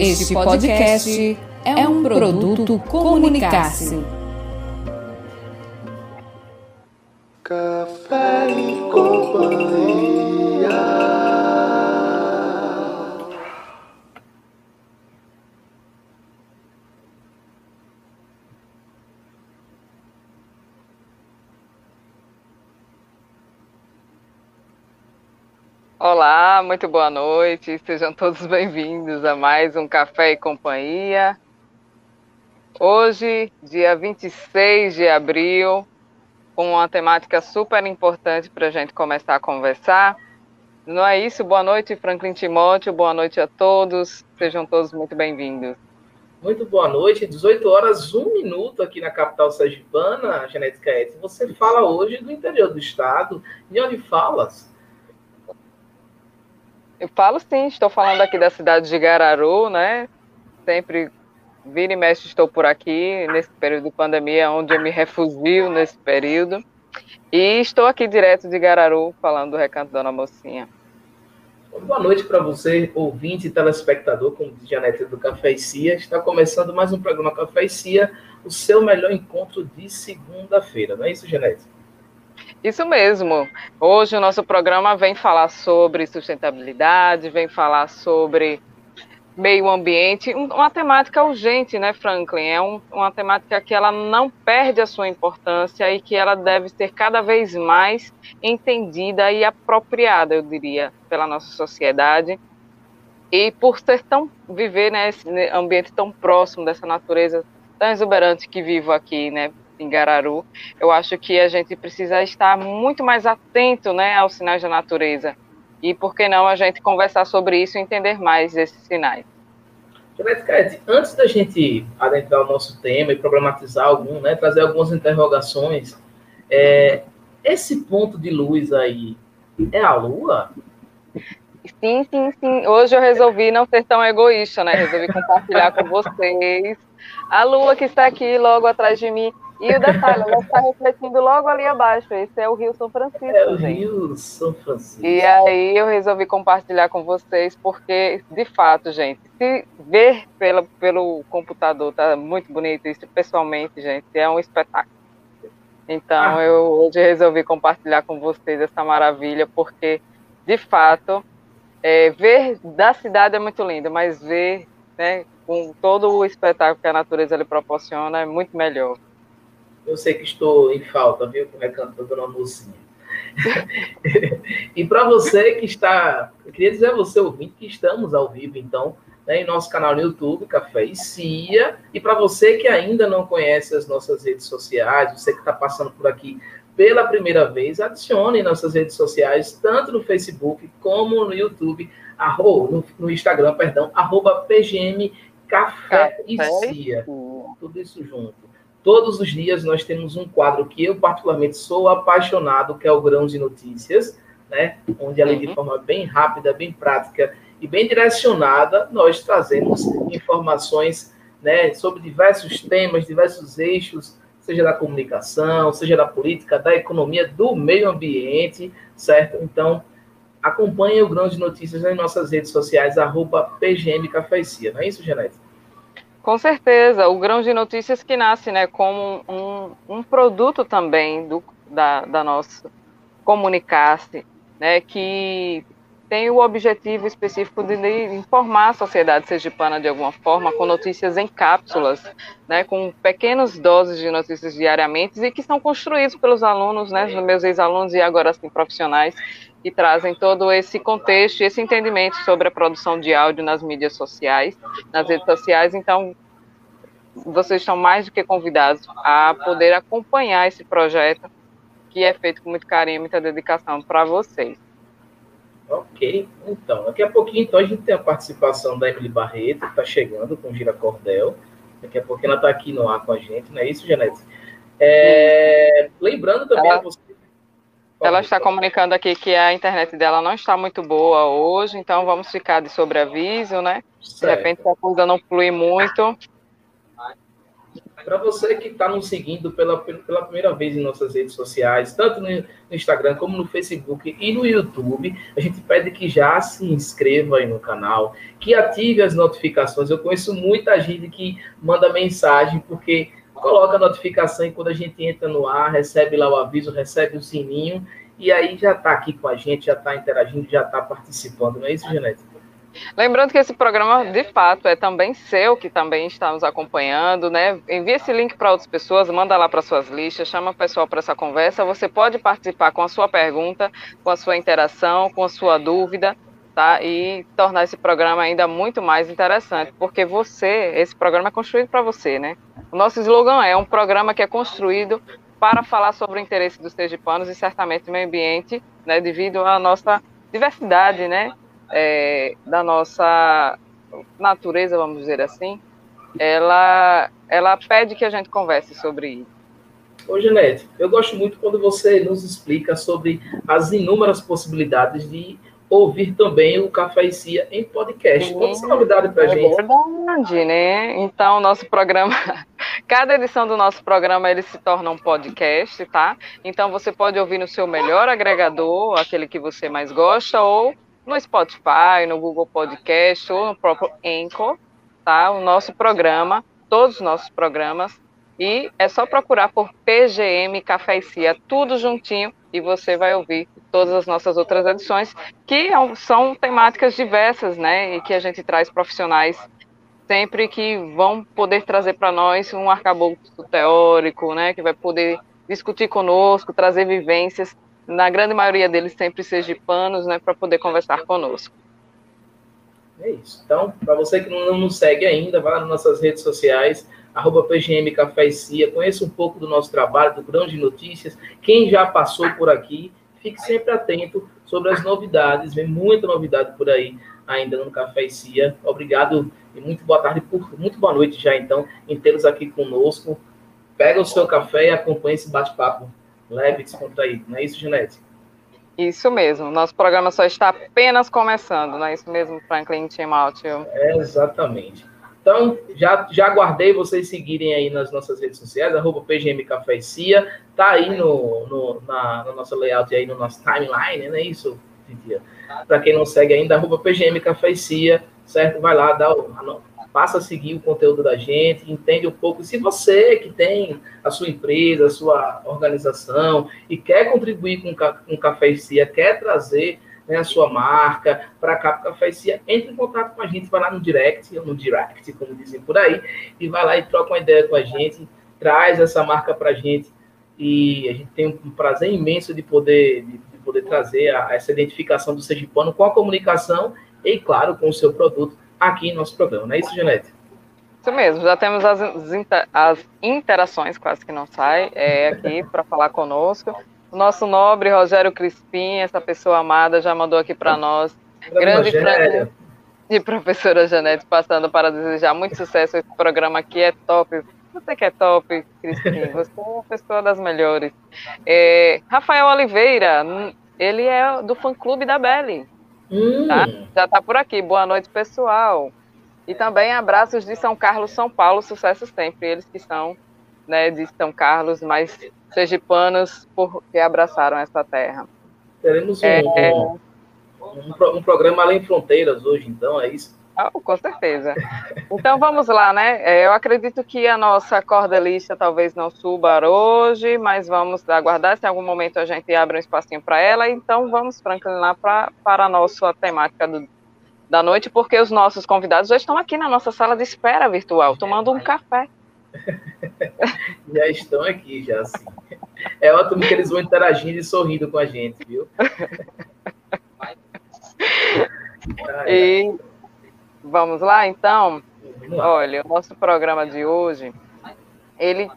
Este podcast é um produto Comunicar-se. Muito boa noite. Sejam todos bem-vindos a mais um Café e Companhia. Hoje, dia 26 de abril, com uma temática super importante para a gente começar a conversar. Não é isso? Boa noite, Franklin Timóteo. Boa noite a todos. Sejam todos muito bem-vindos. Muito boa noite, 18 horas, 1 minuto aqui na capital sergipana, Genética Edson. Você fala hoje do interior do estado. De onde falas? Eu falo sim, estou falando aqui da cidade de Gararu, né? Sempre vira e mexe estou por aqui, nesse período de pandemia, onde eu me refugio nesse período. E estou aqui direto de Gararu, falando do Recanto Dona Mocinha. Boa noite para você, ouvinte e telespectador, como diz Janete do Café e Cia. Está começando mais um programa Café e Cia, o seu melhor encontro de segunda-feira. Não é isso, Janete? Isso mesmo. Hoje o nosso programa vem falar sobre sustentabilidade, vem falar sobre meio ambiente, uma temática urgente, né, Franklin? É um, uma temática que ela não perde a sua importância e que ela deve ser cada vez mais entendida e apropriada, eu diria, pela nossa sociedade. E por ser tão viver nesse né, ambiente tão próximo dessa natureza tão exuberante que vivo aqui, né, em Gararu, eu acho que a gente precisa estar muito mais atento né, aos sinais da natureza. E por que não a gente conversar sobre isso e entender mais esses sinais? Janete antes da gente adentrar o nosso tema e problematizar algum, né, trazer algumas interrogações, é, esse ponto de luz aí é a Lua? Sim, sim, sim. Hoje eu resolvi não ser tão egoísta, né? Resolvi compartilhar com vocês. A Lua que está aqui logo atrás de mim. E o detalhe, ela está refletindo logo ali abaixo. Esse é o Rio São Francisco. É o gente. Rio São Francisco. E aí eu resolvi compartilhar com vocês, porque, de fato, gente, se ver pela, pelo computador tá muito bonito, isso pessoalmente, gente, é um espetáculo. Então ah. eu hoje resolvi compartilhar com vocês essa maravilha, porque, de fato, é, ver da cidade é muito lindo, mas ver né, com todo o espetáculo que a natureza lhe proporciona é muito melhor. Eu sei que estou em falta, viu, com o recanto da dona Mocinha. e para você que está, eu queria dizer a você, ouvinte, que estamos ao vivo, então, né, em nosso canal no YouTube, Café e Cia. E para você que ainda não conhece as nossas redes sociais, você que está passando por aqui pela primeira vez, adicione nossas redes sociais, tanto no Facebook como no YouTube, arroba, no, no Instagram, perdão, arroba PGM Café, Café e Cia. Tudo isso junto. Todos os dias nós temos um quadro que eu particularmente sou apaixonado, que é o Grão de Notícias, né? Onde ali de uhum. forma bem rápida, bem prática e bem direcionada, nós trazemos informações, né, sobre diversos temas, diversos eixos, seja da comunicação, seja da política, da economia, do meio ambiente, certo? Então, acompanhe o Grão de Notícias nas nossas redes sociais, arroba PGM Cafecia. Não é isso, Genete? Com certeza, o Grão de Notícias que nasce né, como um, um produto também do, da, da nossa comunicar-se, né, que tem o objetivo específico de, informar a sociedade sergipana de alguma forma, com notícias em cápsulas, né, com pequenas doses de notícias diariamente e que são construídos pelos alunos, né, meus ex-alunos e agora sim profissionais, que trazem todo esse contexto e esse entendimento sobre a produção de áudio nas mídias sociais, nas redes sociais. Então, vocês estão mais do que convidados a poder acompanhar esse projeto que é feito com muito carinho, muita dedicação para vocês. Ok, então, daqui a pouquinho então, a gente tem a participação da Emily Barreto, que está chegando com o Gira Cordel. Daqui a pouquinho ela está aqui no ar com a gente, não é isso, Janete? É, lembrando também ela, a você. Ela está comunicando aqui que a internet dela não está muito boa hoje, então vamos ficar de sobreaviso, né? Certo. De repente a coisa não flui muito. Para você que está nos seguindo pela, pela primeira vez em nossas redes sociais, tanto no, Instagram como no Facebook e no YouTube, a gente pede que já se inscreva aí no canal, que ative as notificações. Eu conheço muita gente que manda mensagem porque coloca a notificação e quando a gente entra no ar, recebe lá o aviso, recebe o sininho e aí já está aqui com a gente, já está interagindo, já está participando, não é isso, Genete? Lembrando que esse programa, de fato, é também seu, que também está nos acompanhando, né? Envie esse link para outras pessoas, manda lá para suas listas, chama o pessoal para essa conversa. Você pode participar com a sua pergunta, com a sua interação, com a sua dúvida, tá? E tornar esse programa ainda muito mais interessante, porque você, esse programa é construído para você, né? O nosso slogan é um programa que é construído para falar sobre o interesse dos sergipanos e certamente do meio ambiente, né? Devido à nossa diversidade, né? É, da nossa natureza, vamos dizer assim, ela, ela pede que a gente converse sobre isso. Ô, Genete, eu gosto muito quando você nos explica sobre as inúmeras possibilidades de ouvir também o Café e Cia em podcast. Conta essa novidade para a é gente. Verdade, né? Então, nosso programa, cada edição do nosso programa, ele se torna um podcast, tá? Então, você pode ouvir no seu melhor agregador, aquele que você mais gosta, ou no Spotify, no Google Podcast ou no próprio Anchor, tá? O nosso programa, todos os nossos programas, e é só procurar por PGM Café e Cia, tudo juntinho, e você vai ouvir todas as nossas outras edições, que é são temáticas diversas, né? E que a gente traz profissionais sempre que vão poder trazer para nós um arcabouço teórico, né? Que vai poder discutir conosco, trazer vivências na grande maioria deles sempre sergipanos, né, para poder conversar conosco. É isso. Então, para você que não nos segue ainda, vá nas nossas redes sociais, arroba PGM Café e Cia, conheça um pouco do nosso trabalho, do grão de notícias. Quem já passou por aqui, fique sempre atento sobre as novidades, vem muita novidade por aí ainda no Café e Cia. Obrigado e muito boa tarde, por, muito boa noite já então, em aqui conosco. Pega o seu café e acompanhe esse bate-papo leve descontraído. Não é isso, Ginete? Isso mesmo. Nosso programa só está apenas começando, não é isso mesmo, Franklin Timóteo? É, exatamente. Então, já, já aguardei vocês seguirem aí nas nossas redes sociais, arroba PGM Café e Cia, tá aí no, no, na, no nosso layout aí, no nosso timeline, não é isso? Para quem não segue ainda, arroba PGM certo? Vai lá, dá o, passa a seguir o conteúdo da gente, entende um pouco. Se você que tem a sua empresa, a sua organização e quer contribuir com, com o Café e Cia, quer trazer né, a sua marca para cá para Café e Cia, entre em contato com a gente, vai lá no direct, ou no direct, como dizem por aí, e vai lá e troca uma ideia com a gente, traz essa marca para a gente e a gente tem um prazer imenso de poder, de, de poder trazer a, essa identificação do Sergipano com a comunicação e, claro, com o seu produto aqui em nosso programa, não é isso, Janete? Isso mesmo, já temos as, as interações, quase que não sai, é, aqui para falar conosco. O nosso nobre Rogério Crispim, essa pessoa amada, já mandou aqui para nós. Grande Rogério. E professora Janete, passando para desejar muito sucesso. Esse programa aqui é top. Você que é top, Crispim, você é uma pessoa das melhores. É, Rafael Oliveira, ele é do fã-clube da Belly. Hum. Tá? Já está por aqui. Boa noite, pessoal. E também abraços de São Carlos, São Paulo, sucesso sempre. Eles que são né, de São Carlos, mas sergipanos porque abraçaram essa terra. Teremos um, é, um, um programa além fronteiras hoje, então, é isso? Oh, com certeza. Então vamos lá, né? É, eu acredito que a nossa cordelista talvez não suba hoje, mas vamos aguardar se em algum momento a gente abre um espacinho para ela. Então vamos, Franklin, lá pra, para a nossa temática do, da noite, porque os nossos convidados já estão aqui na nossa sala de espera virtual, tomando um café. já estão aqui, já sim. É ótimo que eles vão interagindo e sorrindo com a gente, viu? e Vamos lá, então? Olha, o nosso programa de hoje, ele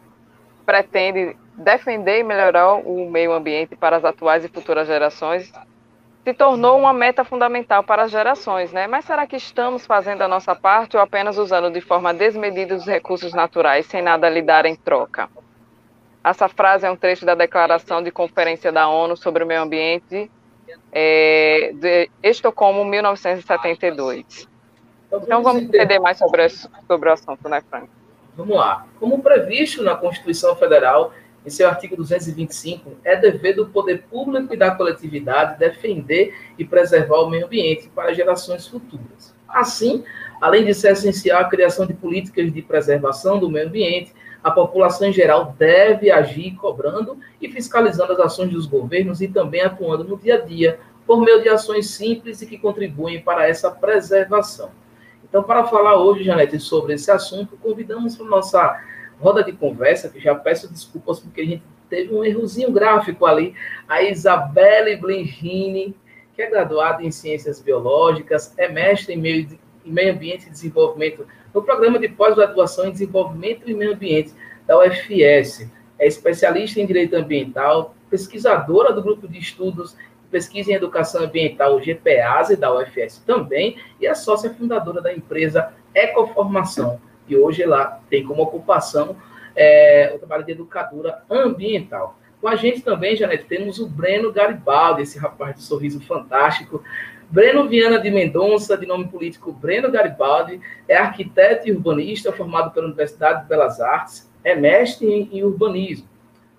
pretende defender e melhorar o meio ambiente para as atuais e futuras gerações, se tornou uma meta fundamental para as gerações, né? Mas será que estamos fazendo a nossa parte ou apenas usando de forma desmedida os recursos naturais sem nada lhe dar em troca? Essa frase é um trecho da Declaração de Conferência da ONU sobre o Meio Ambiente é, de Estocolmo, 1972. Então vamos entender mais sobre, sobre o assunto, né, Frank? Vamos lá. Como previsto na Constituição Federal, em seu artigo 225, é dever do poder público e da coletividade defender e preservar o meio ambiente para gerações futuras. Assim, além de ser essencial a criação de políticas de preservação do meio ambiente, a população em geral deve agir cobrando e fiscalizando as ações dos governos e também atuando no dia a dia por meio de ações simples e que contribuem para essa preservação. Então, para falar hoje, Janete, sobre esse assunto, convidamos para nossa roda de conversa, que já peço desculpas porque a gente teve um errozinho gráfico ali, a Isabelle Blengini, que é graduada em Ciências Biológicas, é mestre em meio, em meio Ambiente e Desenvolvimento no Programa de Pós-Graduação em Desenvolvimento e Meio Ambiente da UFS. É especialista em Direito Ambiental, pesquisadora do Grupo de Estudos Pesquisa em Educação Ambiental, o GPASE, da UFS também, e é sócia fundadora da empresa Ecoformação. E hoje ela tem como ocupação é, o trabalho de educadora ambiental. Com a gente também, Janete, temos o Breno Garibaldi, esse rapaz de sorriso fantástico. Breno Viana de Mendonça, de nome político Breno Garibaldi, é arquiteto e urbanista formado pela Universidade de Belas Artes, é mestre em urbanismo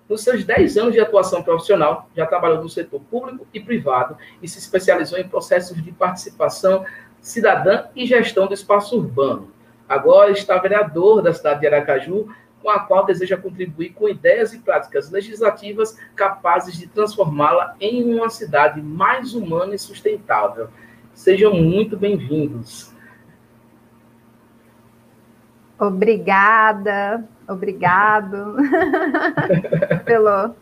nos seus 10 anos de atuação profissional, já trabalhou no setor público e privado e se especializou em processos de participação cidadã e gestão do espaço urbano. Agora está vereador da cidade de Aracaju, com a qual deseja contribuir com ideias e práticas legislativas capazes de transformá-la em uma cidade mais humana e sustentável. Sejam muito bem-vindos. Obrigada, obrigado pelo,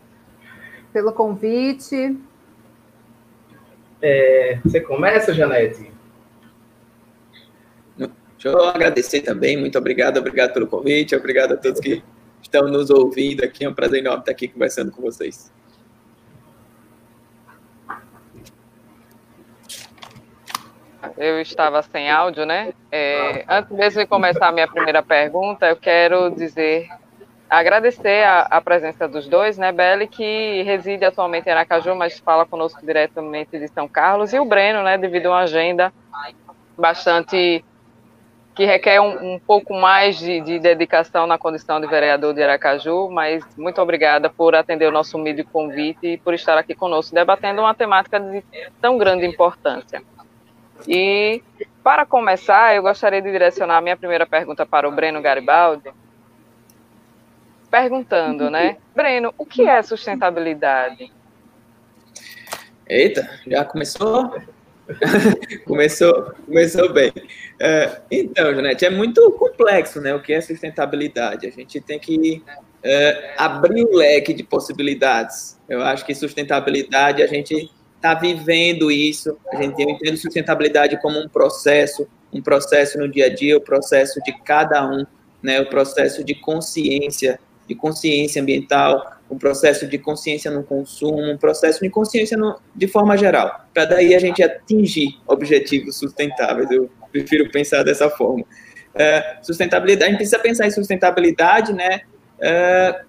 pelo convite. É, você começa, Janete? Deixa eu agradecer também, muito obrigado, obrigado pelo convite, obrigado a todos que estão nos ouvindo aqui, é um prazer enorme estar aqui conversando com vocês. Eu estava sem áudio, né? É, antes mesmo de começar a minha primeira pergunta, eu quero dizer, agradecer a, a, presença dos dois, né? Belle, que reside atualmente em Aracaju, mas fala conosco diretamente de São Carlos, e o Breno, né? Devido a uma agenda bastante que requer um, um pouco mais de, de, dedicação na condição de vereador de Aracaju, mas muito obrigada por atender o nosso humilde convite e por estar aqui conosco, debatendo uma temática de tão grande importância. E, para começar, eu gostaria de direcionar a minha primeira pergunta para o Breno Garibaldi, perguntando, né? Breno, o que é sustentabilidade? Eita, já começou? começou, começou bem. É, então, Janete, é muito complexo, né? O que é sustentabilidade? A gente tem que é, abrir o leque de possibilidades. Eu acho que sustentabilidade a gente está vivendo isso. A gente entende sustentabilidade como um processo, um processo no dia a dia, o processo de cada um, né? O processo de consciência, de consciência ambiental, um processo de consciência no consumo, um processo de consciência no, de forma geral, para daí a gente atingir objetivos sustentáveis. Eu prefiro pensar dessa forma. É, sustentabilidade, a gente precisa pensar em sustentabilidade, né? É,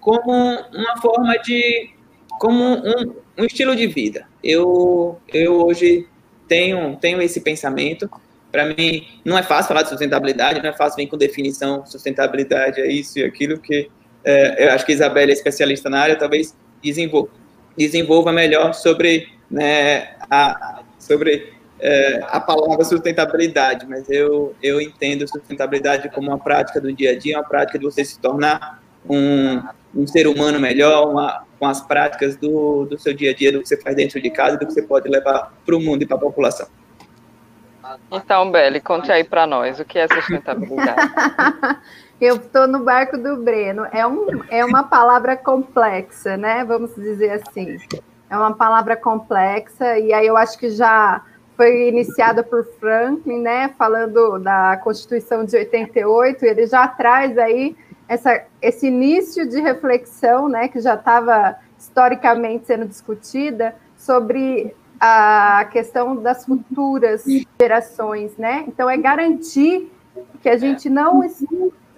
como uma forma de, como um, um estilo de vida. Eu, eu hoje tenho, tenho esse pensamento. Para mim, não é fácil falar de sustentabilidade, não é fácil vir com definição, sustentabilidade é isso e aquilo, que é, eu acho que a Isabela é especialista na área, talvez desenvolva, desenvolva melhor sobre, né, a, sobre é, a palavra sustentabilidade, mas eu, eu entendo sustentabilidade como uma prática do dia a dia, uma prática de você se tornar um, um ser humano melhor, uma, com as práticas do, do seu dia a dia, do que você faz dentro de casa, do que você pode levar para o mundo e para a população. Então, Beli, conte aí para nós, o que é sustentabilidade? Eu estou no barco do Breno. É, um, é uma palavra complexa, né? Vamos dizer assim. É uma palavra complexa, e aí eu acho que já foi iniciada por Franklin, né? Falando da Constituição de 88, ele já traz aí essa, esse início de reflexão, né, que já estava historicamente sendo discutida sobre a questão das futuras gerações, né? Então é garantir que a gente não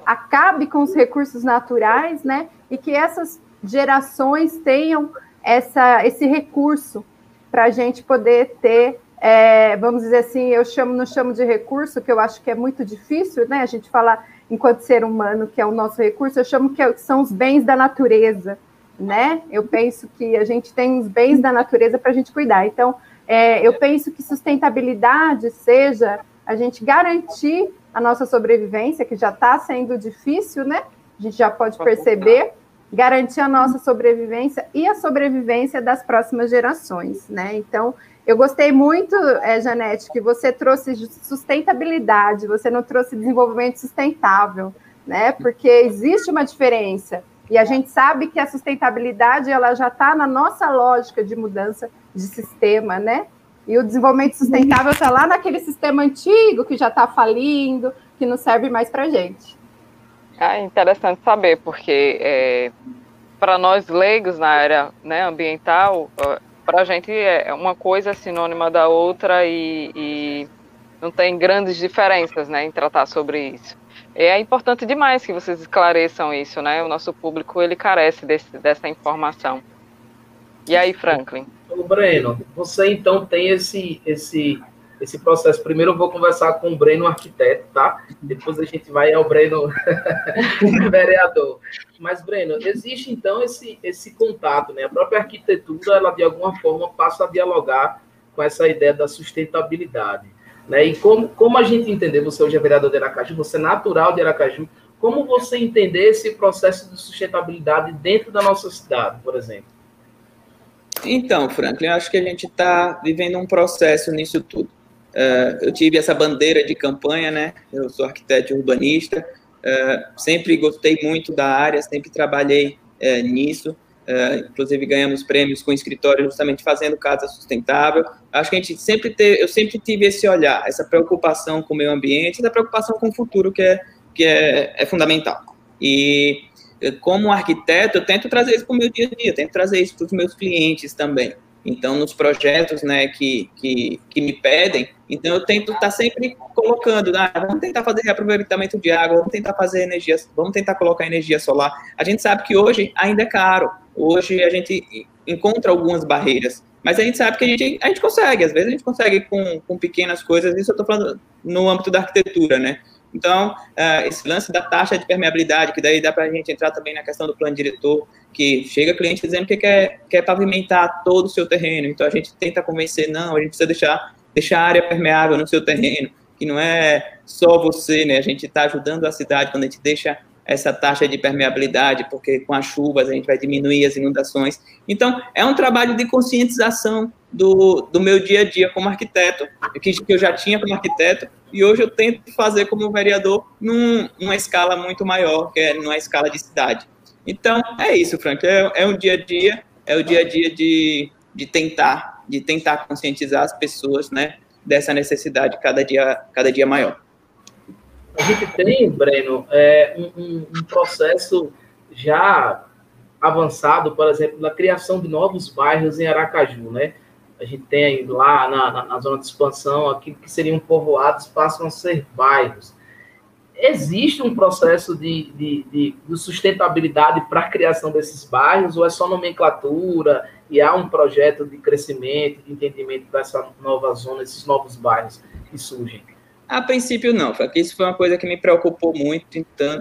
acabe com os recursos naturais, né? E que essas gerações tenham essa, esse recurso para a gente poder ter é, vamos dizer assim, eu chamo, não chamo de recurso, que eu acho que é muito difícil, né? A gente falar enquanto ser humano que é o nosso recurso, eu chamo que é são os bens da natureza, né? Eu penso que a gente tem os bens da natureza para a gente cuidar. Então, é, eu penso que sustentabilidade seja a gente garantir a nossa sobrevivência, que já está sendo difícil, né? A gente já pode perceber, garantir a nossa sobrevivência e a sobrevivência das próximas gerações, né? Então, eu gostei muito, é, Janete, que você trouxe sustentabilidade, você não trouxe desenvolvimento sustentável, né? Porque existe uma diferença. E a gente sabe que a sustentabilidade ela já está na nossa lógica de mudança de sistema, né? E o desenvolvimento sustentável está lá naquele sistema antigo que já está falindo, que não serve mais para a gente. É interessante saber, porque é, para nós leigos na área né, ambiental, para a gente é uma coisa é sinônima da outra e, e, não tem grandes diferenças né, em tratar sobre isso. É importante demais que vocês esclareçam isso, né? O nosso público ele carece desse, dessa informação. E aí, Franklin? Ô, Breno, você então tem esse, esse, esse processo. Primeiro eu vou conversar com o Breno, arquiteto, tá? Depois a gente vai ao Breno, vereador. Mas, Breno, existe então esse, esse contato, né? A própria arquitetura, ela de alguma forma passa a dialogar com essa ideia da sustentabilidade. Né? E como, como a gente entender, você hoje é vereador de Aracaju, você é natural de Aracaju, como você entender esse processo de sustentabilidade dentro da nossa cidade, por exemplo? Então, Franklin, acho que a gente está vivendo um processo nisso tudo. Uh, eu tive essa bandeira de campanha, né? Eu sou arquiteto urbanista, Uh, sempre gostei muito da área, sempre trabalhei uh, nisso. Uh, inclusive ganhamos prêmios com escritório justamente fazendo casa sustentável. Acho que a gente sempre teve, eu sempre tive esse olhar, essa preocupação com o meio ambiente, essa preocupação com o futuro que é que é, é fundamental. E como arquiteto, eu tento trazer isso para o meu dia a dia, tento trazer isso para os meus clientes também. Então, nos projetos né, que, que, que me pedem, então eu tento estar tá sempre colocando, ah, vamos tentar fazer reaproveitamento de água, vamos tentar fazer energia, vamos tentar colocar energia solar. A gente sabe que hoje ainda é caro, hoje a gente encontra algumas barreiras, mas a gente sabe que a gente, a gente consegue, às vezes a gente consegue com, com pequenas coisas, isso eu estou falando no âmbito da arquitetura, né? Então, uh, esse lance da taxa de permeabilidade, que daí dá para a gente entrar também na questão do plano diretor, que chega cliente dizendo que quer, quer pavimentar todo o seu terreno, então a gente tenta convencer, não, a gente precisa deixar, deixar a área permeável no seu terreno, que não é só você, né, a gente está ajudando a cidade quando a gente deixa essa taxa de permeabilidade, porque com as chuvas a gente vai diminuir as inundações. Então, é um trabalho de conscientização do, do meu dia a dia como arquiteto, que, que eu já tinha como arquiteto, e hoje eu tento fazer como vereador num, numa escala muito maior, que é numa escala de cidade. Então, é isso, Frank, é, é um dia a dia, é o dia a dia de, de tentar, de tentar conscientizar as pessoas, né, dessa necessidade cada dia, cada dia maior. A gente tem, Breno, é, um, um processo já avançado, por exemplo, da criação de novos bairros em Aracaju, né? A gente tem lá na, na, na zona de expansão, aquilo que seriam povoados passam a ser bairros. Existe um processo de, de, de, de sustentabilidade para a criação desses bairros, ou é só nomenclatura e há um projeto de crescimento, de entendimento dessa nova zona, esses novos bairros que surgem? A princípio, não, isso foi uma coisa que me preocupou muito, então,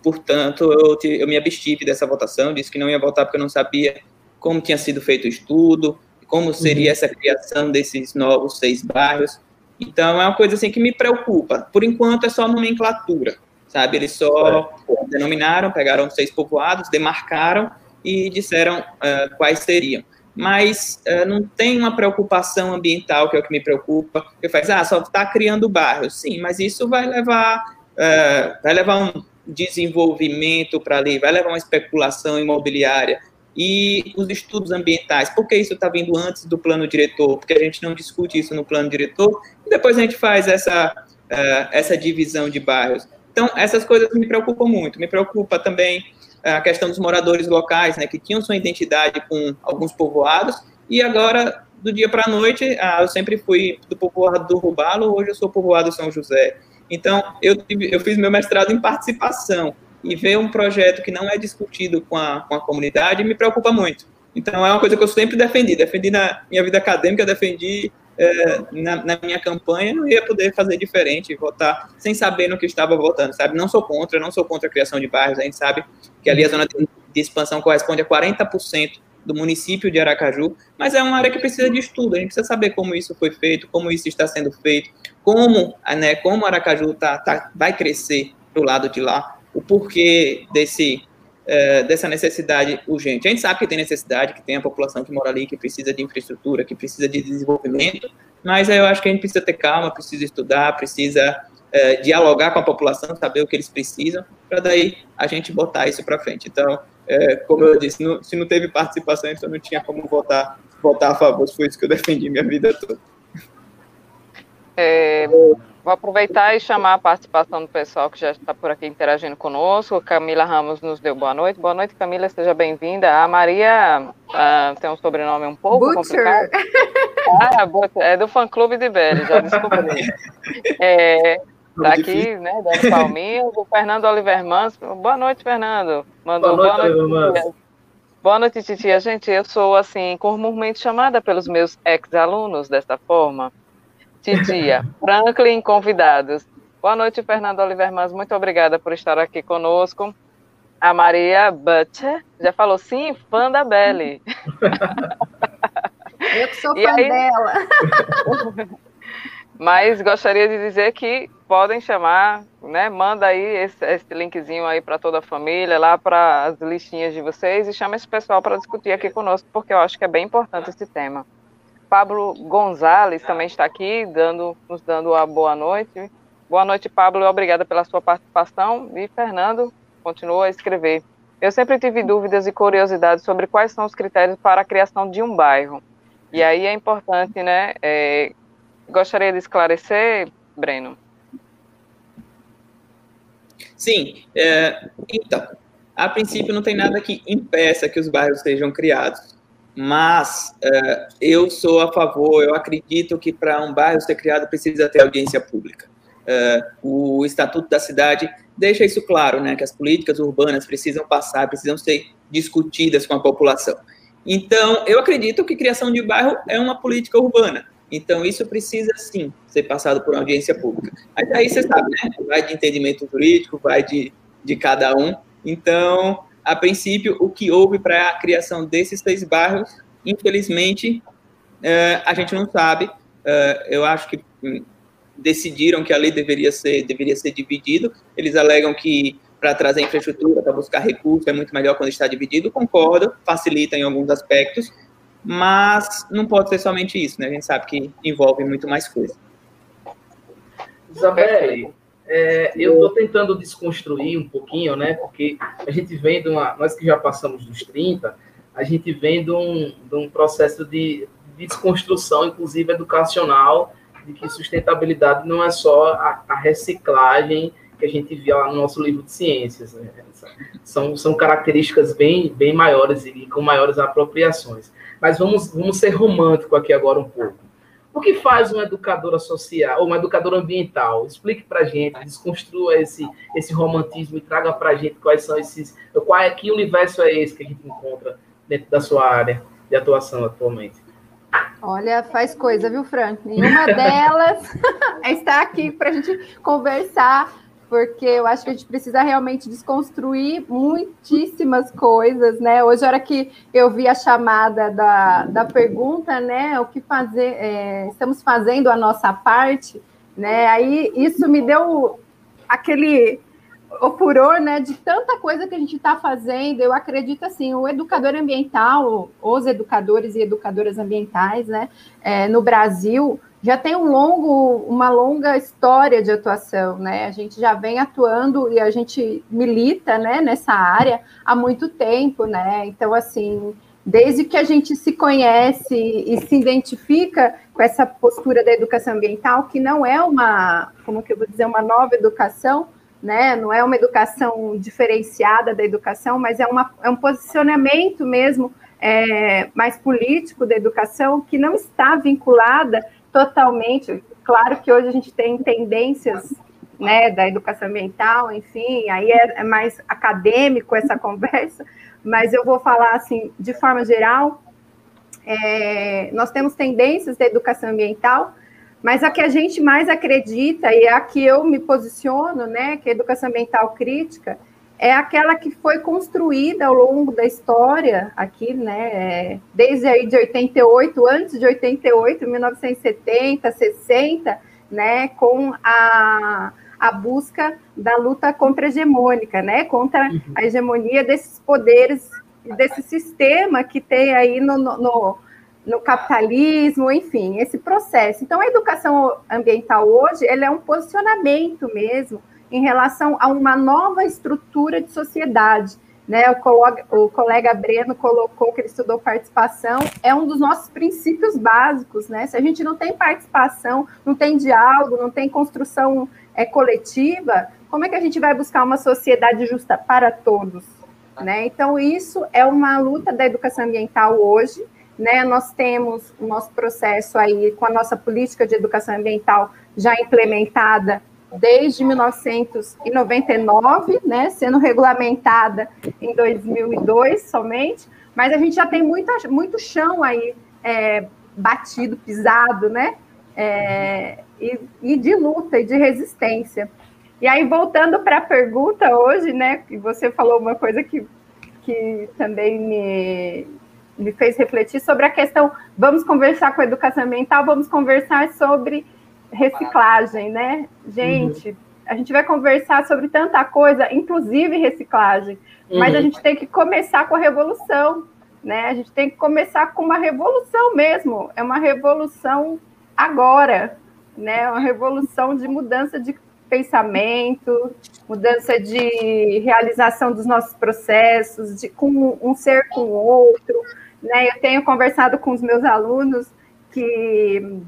portanto, eu, eu me abstive dessa votação, disse que não ia votar porque eu não sabia como tinha sido feito o estudo, como seria uhum. essa criação desses novos seis bairros. Então, é uma coisa assim que me preocupa. Por enquanto, é só nomenclatura, sabe? Eles só é. denominaram, pegaram seis povoados, demarcaram e disseram uh, quais seriam. Mas uh, não tem uma preocupação ambiental, que é o que me preocupa, que faz, ah, só está criando bairros. Sim, mas isso vai levar, uh, vai levar um desenvolvimento para ali, vai levar uma especulação imobiliária, e os estudos ambientais, por que isso está vindo antes do plano diretor? Porque a gente não discute isso no plano diretor e depois a gente faz essa, uh, essa divisão de bairros. Então, essas coisas me preocupam muito. Me preocupa também a questão dos moradores locais, né, que tinham sua identidade com alguns povoados e agora, do dia para a noite, ah, eu sempre fui do povoado do Rubalo, hoje eu sou povoado São José. Então, eu, eu fiz meu mestrado em participação e ver um projeto que não é discutido com a, com a comunidade me preocupa muito. Então, é uma coisa que eu sempre defendi. Defendi na minha vida acadêmica, defendi é, na, na, minha campanha, não ia poder fazer diferente, votar sem saber no que estava votando, sabe? Não sou contra, não sou contra a criação de bairros, a gente sabe que ali a zona de expansão corresponde a 40% do município de Aracaju, mas é uma área que precisa de estudo, a gente precisa saber como isso foi feito, como isso está sendo feito, como, né, como Aracaju tá, tá, vai crescer para o lado de lá, o porquê desse é, dessa necessidade urgente. A gente sabe que tem necessidade, que tem a população que mora ali, que precisa de infraestrutura, que precisa de desenvolvimento, mas eu acho que a gente precisa ter calma, precisa estudar, precisa é, dialogar com a população, saber o que eles precisam, para daí a gente botar isso para frente. Então, é, como eu disse, não, se não teve participação, então não tinha como votar, votar a favor, foi isso que eu defendi minha vida toda. É, Vou aproveitar e chamar a participação do pessoal que já está por aqui interagindo conosco. Camila Ramos nos deu boa noite. Boa noite, Camila, seja bem-vinda. A Maria uh, tem um sobrenome um pouco Butcher. complicado. Ah, é do fã-clube de Belly, já descobri. É, tá aqui, né, dando palminha, o Fernando Oliver Mans. Boa noite, Fernando. Mandou boa noite, boa noite Boa noite, titia. Gente, eu sou, assim, comumente chamada pelos meus ex-alunos desta forma. Titia, Franklin, convidados. Boa noite, Fernando Olivermans. Muito obrigada por estar aqui conosco. A Maria Butcher já falou, sim, fã da Belly. Eu que sou fã aí... dela. Mas gostaria de dizer que podem chamar, né? Manda aí esse, esse linkzinho aí para toda a família, lá para as listinhas de vocês e chama esse pessoal para discutir aqui conosco, porque eu acho que é bem importante esse tema. Pablo Gonzalez também está aqui, dando, nos dando a boa noite. Boa noite, Pablo, obrigada pela sua participação. E Fernando continua a escrever. Eu sempre tive dúvidas e curiosidades sobre quais são os critérios para a criação de um bairro. E aí é importante, né? É, gostaria de esclarecer, Breno. Sim, é, então, a princípio não tem nada que impeça que os bairros sejam criados mas uh, eu sou a favor, eu acredito que para um bairro ser criado precisa ter audiência pública. Uh, o Estatuto da Cidade deixa isso claro, né, que as políticas urbanas precisam passar, precisam ser discutidas com a população. Então, eu acredito que criação de bairro é uma política urbana. Então, isso precisa, sim, ser passado por uma audiência pública. Aí, aí você sabe, né, vai de entendimento jurídico, vai de, de cada um. Então, a princípio, o que houve para a criação desses seis bairros, infelizmente, uh, a gente não sabe. Uh, eu acho que hum, decidiram que a lei deveria ser, deveria ser dividido. Eles alegam que para trazer infraestrutura, para buscar recursos, é muito melhor quando está dividido. Concordo, facilita em alguns aspectos, mas não pode ser somente isso, né? A gente sabe que envolve muito mais coisa. Isabelle, é, eu estou tentando desconstruir um pouquinho, né? Porque a gente vem de uma. Nós que já passamos dos 30, a gente vem de um, de um processo de, de desconstrução, inclusive educacional, de que sustentabilidade não é só a, a, reciclagem que a gente via lá no nosso livro de ciências. Né? São, são características bem, bem maiores e com maiores apropriações. Mas vamos, vamos ser romântico aqui agora um pouco. O que faz uma educadora social, ou uma educadora ambiental? Explique para gente, desconstrua esse, esse romantismo e traga para gente quais são esses. Qual é, que universo é esse que a gente encontra dentro da sua área de atuação atualmente? Olha, faz coisa, viu, Frank? E uma delas é estar aqui para a gente conversar porque eu acho que a gente precisa realmente desconstruir muitíssimas coisas, né? Hoje, a hora que eu vi a chamada da, da pergunta, né? O que fazer, é, estamos fazendo a nossa parte, né? Aí isso me deu aquele o né, de tanta coisa que a gente está fazendo. Eu acredito assim, o educador ambiental, os educadores e educadoras ambientais, né, é, no Brasil já tem um longo, uma longa história de atuação, né? A gente já vem atuando e a gente milita, né, nessa área há muito tempo, né? Então, assim, desde que a gente se conhece e se identifica com essa postura da educação ambiental, que não é uma, como que eu vou dizer, uma nova educação, né? Não é uma educação diferenciada da educação, mas é, uma, é um posicionamento mesmo é, mais político da educação que não está vinculada totalmente. Claro que hoje a gente tem tendências né, da educação ambiental, enfim, aí é, é, mais acadêmico essa conversa, mas eu vou falar assim, de forma geral, é, nós temos tendências da educação ambiental, mas a que a gente mais acredita e a que eu me posiciono, né, que é a educação ambiental crítica, é aquela que foi construída ao longo da história aqui, né, é, desde aí de 88, antes de 88, 1970, 60, né, com a, a busca da luta contra-hegemônica, né, contra uhum. a hegemonia desses poderes, desse sistema que tem aí no, no, no, capitalismo, enfim, esse processo. Então, a educação ambiental hoje, ela é um posicionamento mesmo em relação a uma nova estrutura de sociedade, né, o colega, o colega Breno colocou que ele estudou participação, é um dos nossos princípios básicos, né? Se a gente não tem participação, não tem diálogo, não tem construção é, coletiva, como é que a gente vai buscar uma sociedade justa para todos? Né? Então, isso é uma luta da educação ambiental hoje. Né? Nós temos o nosso processo aí com a nossa política de educação ambiental já implementada desde 1999, né, sendo regulamentada em 2002 somente, mas a gente já tem muita, muito chão aí é, batido, pisado, né, é, e, e, de luta e de resistência. E aí, voltando para a pergunta hoje, né, que você falou uma coisa que, que também me, me fez refletir sobre a questão, vamos conversar com a educação ambiental, vamos conversar sobre reciclagem, né? Gente, uhum. a gente vai conversar sobre tanta coisa, inclusive reciclagem, uhum. mas a uhum. gente tem que começar com a revolução, né? A gente tem que começar com uma revolução mesmo, é uma revolução agora, né? Uma revolução de mudança de pensamento, mudança de realização dos nossos processos, de com um ser com o outro, né? Eu tenho conversado com os meus alunos que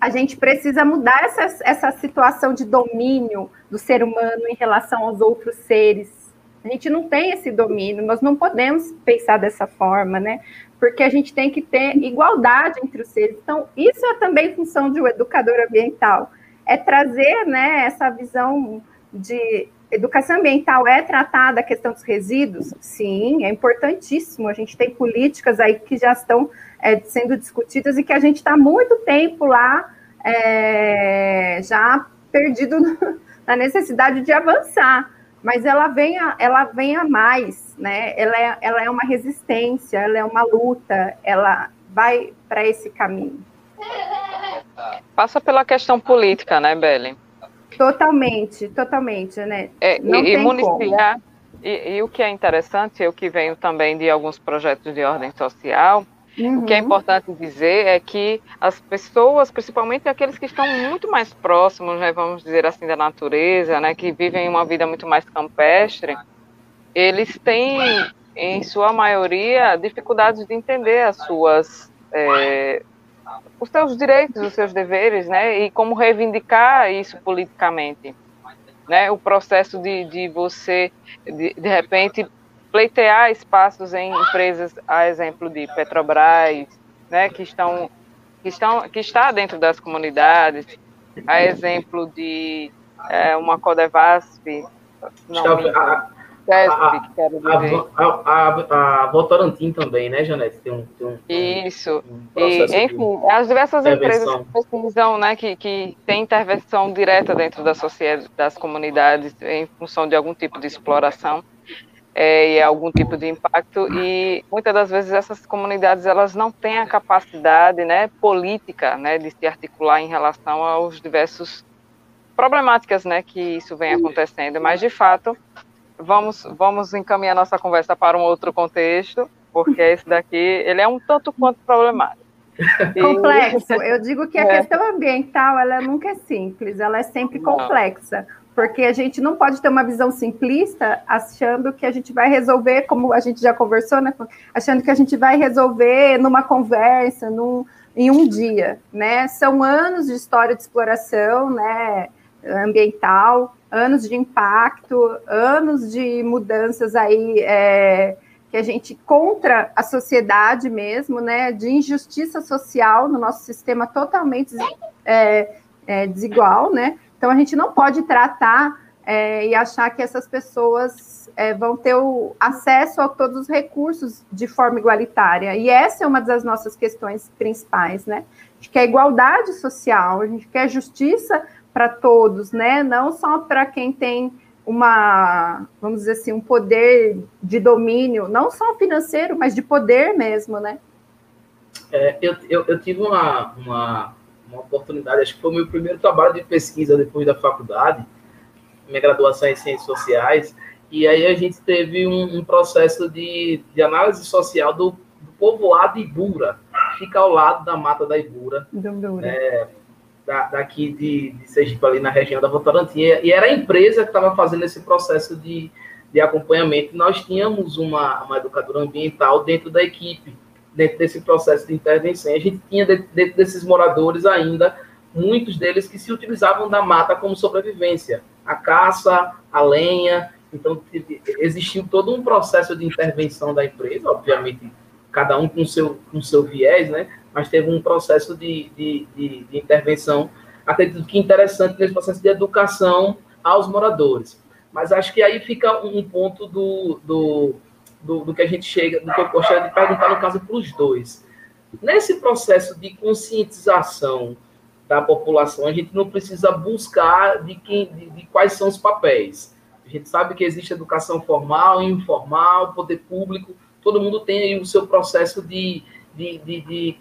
a gente precisa mudar essa, essa situação de domínio do ser humano em relação aos outros seres. A gente não tem esse domínio, nós não podemos pensar dessa forma, né? Porque a gente tem que ter igualdade entre os seres. Então, isso é também função de um educador ambiental, é trazer, né, essa visão de educação ambiental é tratada a questão dos resíduos? Sim, é importantíssimo. A gente tem políticas aí que já estão é, sendo discutidas e que a gente está muito tempo lá é, já perdido na necessidade de avançar. Mas ela vem a, ela vem a mais, né? Ela é, ela é uma resistência, ela é uma luta, ela vai para esse caminho. Passa pela questão política, né, Belen? Totalmente, totalmente, né? É, Não e, municiar, e, e, o que é interessante, eu que venho também de alguns projetos de ordem social, Uhum. O que é uhum. importante dizer é que as pessoas, principalmente aqueles que estão muito mais próximos, né, vamos dizer assim, da natureza, né, que vivem uma vida muito mais campestre, eles têm, em sua maioria, dificuldades de entender as suas, é, os seus direitos, os seus deveres, né, e como reivindicar isso politicamente. Né, o processo de, de você, de, de repente, pleitear espaços em empresas, a exemplo de Petrobras, né, que estão que estão que está dentro das comunidades, a exemplo de é, uma Codevasp, não, a, a, que quero dizer. A, a, a, Votorantim também, né, Janete? Tem um, tem um, Isso. Um e, enfim, as diversas empresas que precisam, né, que, que têm intervenção direta dentro da sociedade, das comunidades, em função de algum tipo de exploração é, e algum tipo de impacto e muitas das vezes essas comunidades elas não têm a capacidade né, política né, de se articular em relação aos diversos problemáticas né, que isso vem acontecendo, mas de fato vamos vamos encaminhar nossa conversa para um outro contexto porque esse daqui ele é um tanto quanto problemático. Complexo. Eu digo que a é. questão ambiental ela nunca é simples, ela é sempre complexa porque a gente não pode ter uma visão simplista achando que a gente vai resolver, como a gente já conversou, né? Achando que a gente vai resolver numa conversa, num, em um dia, né? São anos de história de exploração, né? Ambiental, anos de impacto, anos de mudanças aí é, que a gente contra a sociedade mesmo, né? De injustiça social no nosso sistema totalmente é, é, desigual, né? Então, a gente não pode tratar é, e achar que essas pessoas é, vão ter o acesso a todos os recursos de forma igualitária. E essa é uma das nossas questões principais, né? A gente quer igualdade social, a gente quer justiça para todos, né? Não só para quem tem uma, vamos dizer assim, um poder de domínio, não só financeiro, mas de poder mesmo, né? É, eu, eu, eu, tive uma, uma, uma, oportunidade, acho que foi o meu primeiro trabalho de pesquisa depois da faculdade, minha graduação em Ciências Sociais, e aí a gente teve um, um processo de, de análise social do, do povoado Ibura, fica ao lado da Mata da Ibura, é, da, daqui de, de Sergipe, ali na região da Votorantim, e era a empresa que estava fazendo esse processo de, de acompanhamento. Nós tínhamos uma, uma educadora ambiental dentro da equipe, dentro desse processo de intervenção. A gente tinha dentro desses moradores ainda muitos deles que se utilizavam da mata como sobrevivência, a caça, a lenha. Então existiu todo um processo de intervenção da empresa, obviamente cada um com seu com seu viés, né? Mas teve um processo de, de, de, de intervenção, acredito que interessante nesse processo de educação aos moradores. Mas acho que aí fica um ponto do, do do, do que a gente chega, do que eu gostaria de perguntar, no caso, para os dois. Nesse processo de conscientização da população, a gente não precisa buscar de, quem, de, de quais são os papéis. A gente sabe que existe educação formal, informal, poder público, todo mundo tem o seu processo de, de, de, de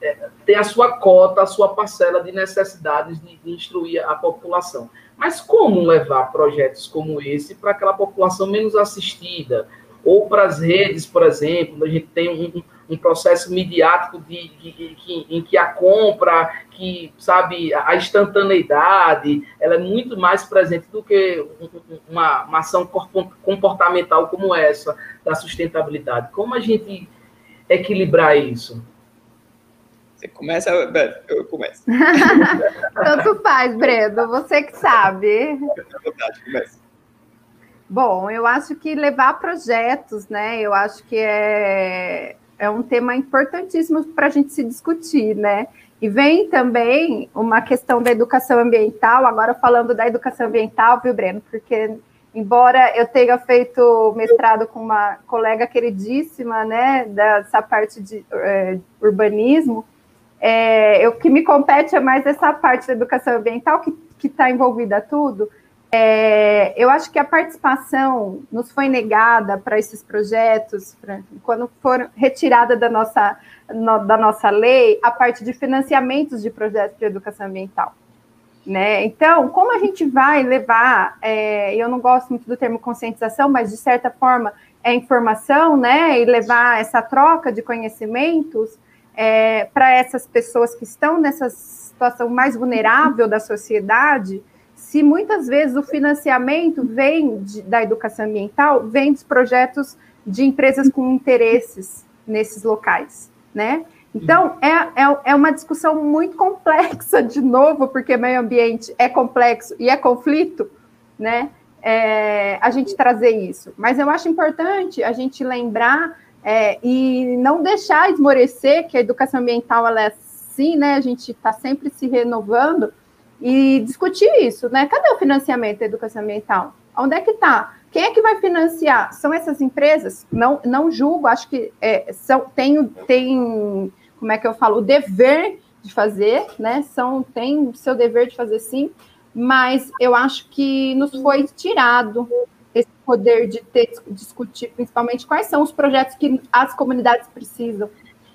é, ter a sua cota, a sua parcela de necessidades de, de, instruir a população. Mas como levar projetos como esse para aquela população menos assistida, ou para as redes, por exemplo, a gente tem um, um processo midiático de, de, de, em que a compra, que sabe a instantaneidade, ela é muito mais presente do que uma, uma ação comportamental como essa da sustentabilidade. Como a gente equilibrar isso? Você começa, eu começo. Tanto faz, Breno, você que sabe. Começa. Bom, eu acho que levar projetos, né? Eu acho que é, é um tema importantíssimo para a gente se discutir, né? E vem também uma questão da educação ambiental, agora falando da educação ambiental, viu, Breno? Porque, embora eu tenha feito mestrado com uma colega queridíssima, né, dessa parte de é, urbanismo, é, o que me compete é mais essa parte da educação ambiental, que está envolvida tudo, é, eu acho que a participação nos foi negada para esses projetos, quando foram retirada da nossa, no, da nossa lei a parte de financiamentos de projetos de educação ambiental. Né? Então, como a gente vai levar, é, eu não gosto muito do termo conscientização, mas de certa forma é informação, né? E levar essa troca de conhecimentos é, para essas pessoas que estão nessa situação mais vulnerável da sociedade, se muitas vezes o financiamento vem de, da educação ambiental, vem dos projetos de empresas com interesses nesses locais, né? Então, é, é, é uma discussão muito complexa, de novo, porque meio ambiente é complexo e é conflito, né? É, a gente trazer isso. Mas eu acho importante a gente lembrar é, e não deixar esmorecer que a educação ambiental ela é assim, né? A gente está sempre se renovando, e discutir isso, né? Cadê o financiamento da educação ambiental? Onde é que está? Quem é que vai financiar? São essas empresas? Não, não julgo, acho que é, são, tem, tem, como é que eu falo, o dever de fazer, né? São, tem seu dever de fazer sim, mas eu acho que nos foi tirado esse poder de ter, discutir, principalmente quais são os projetos que as comunidades precisam,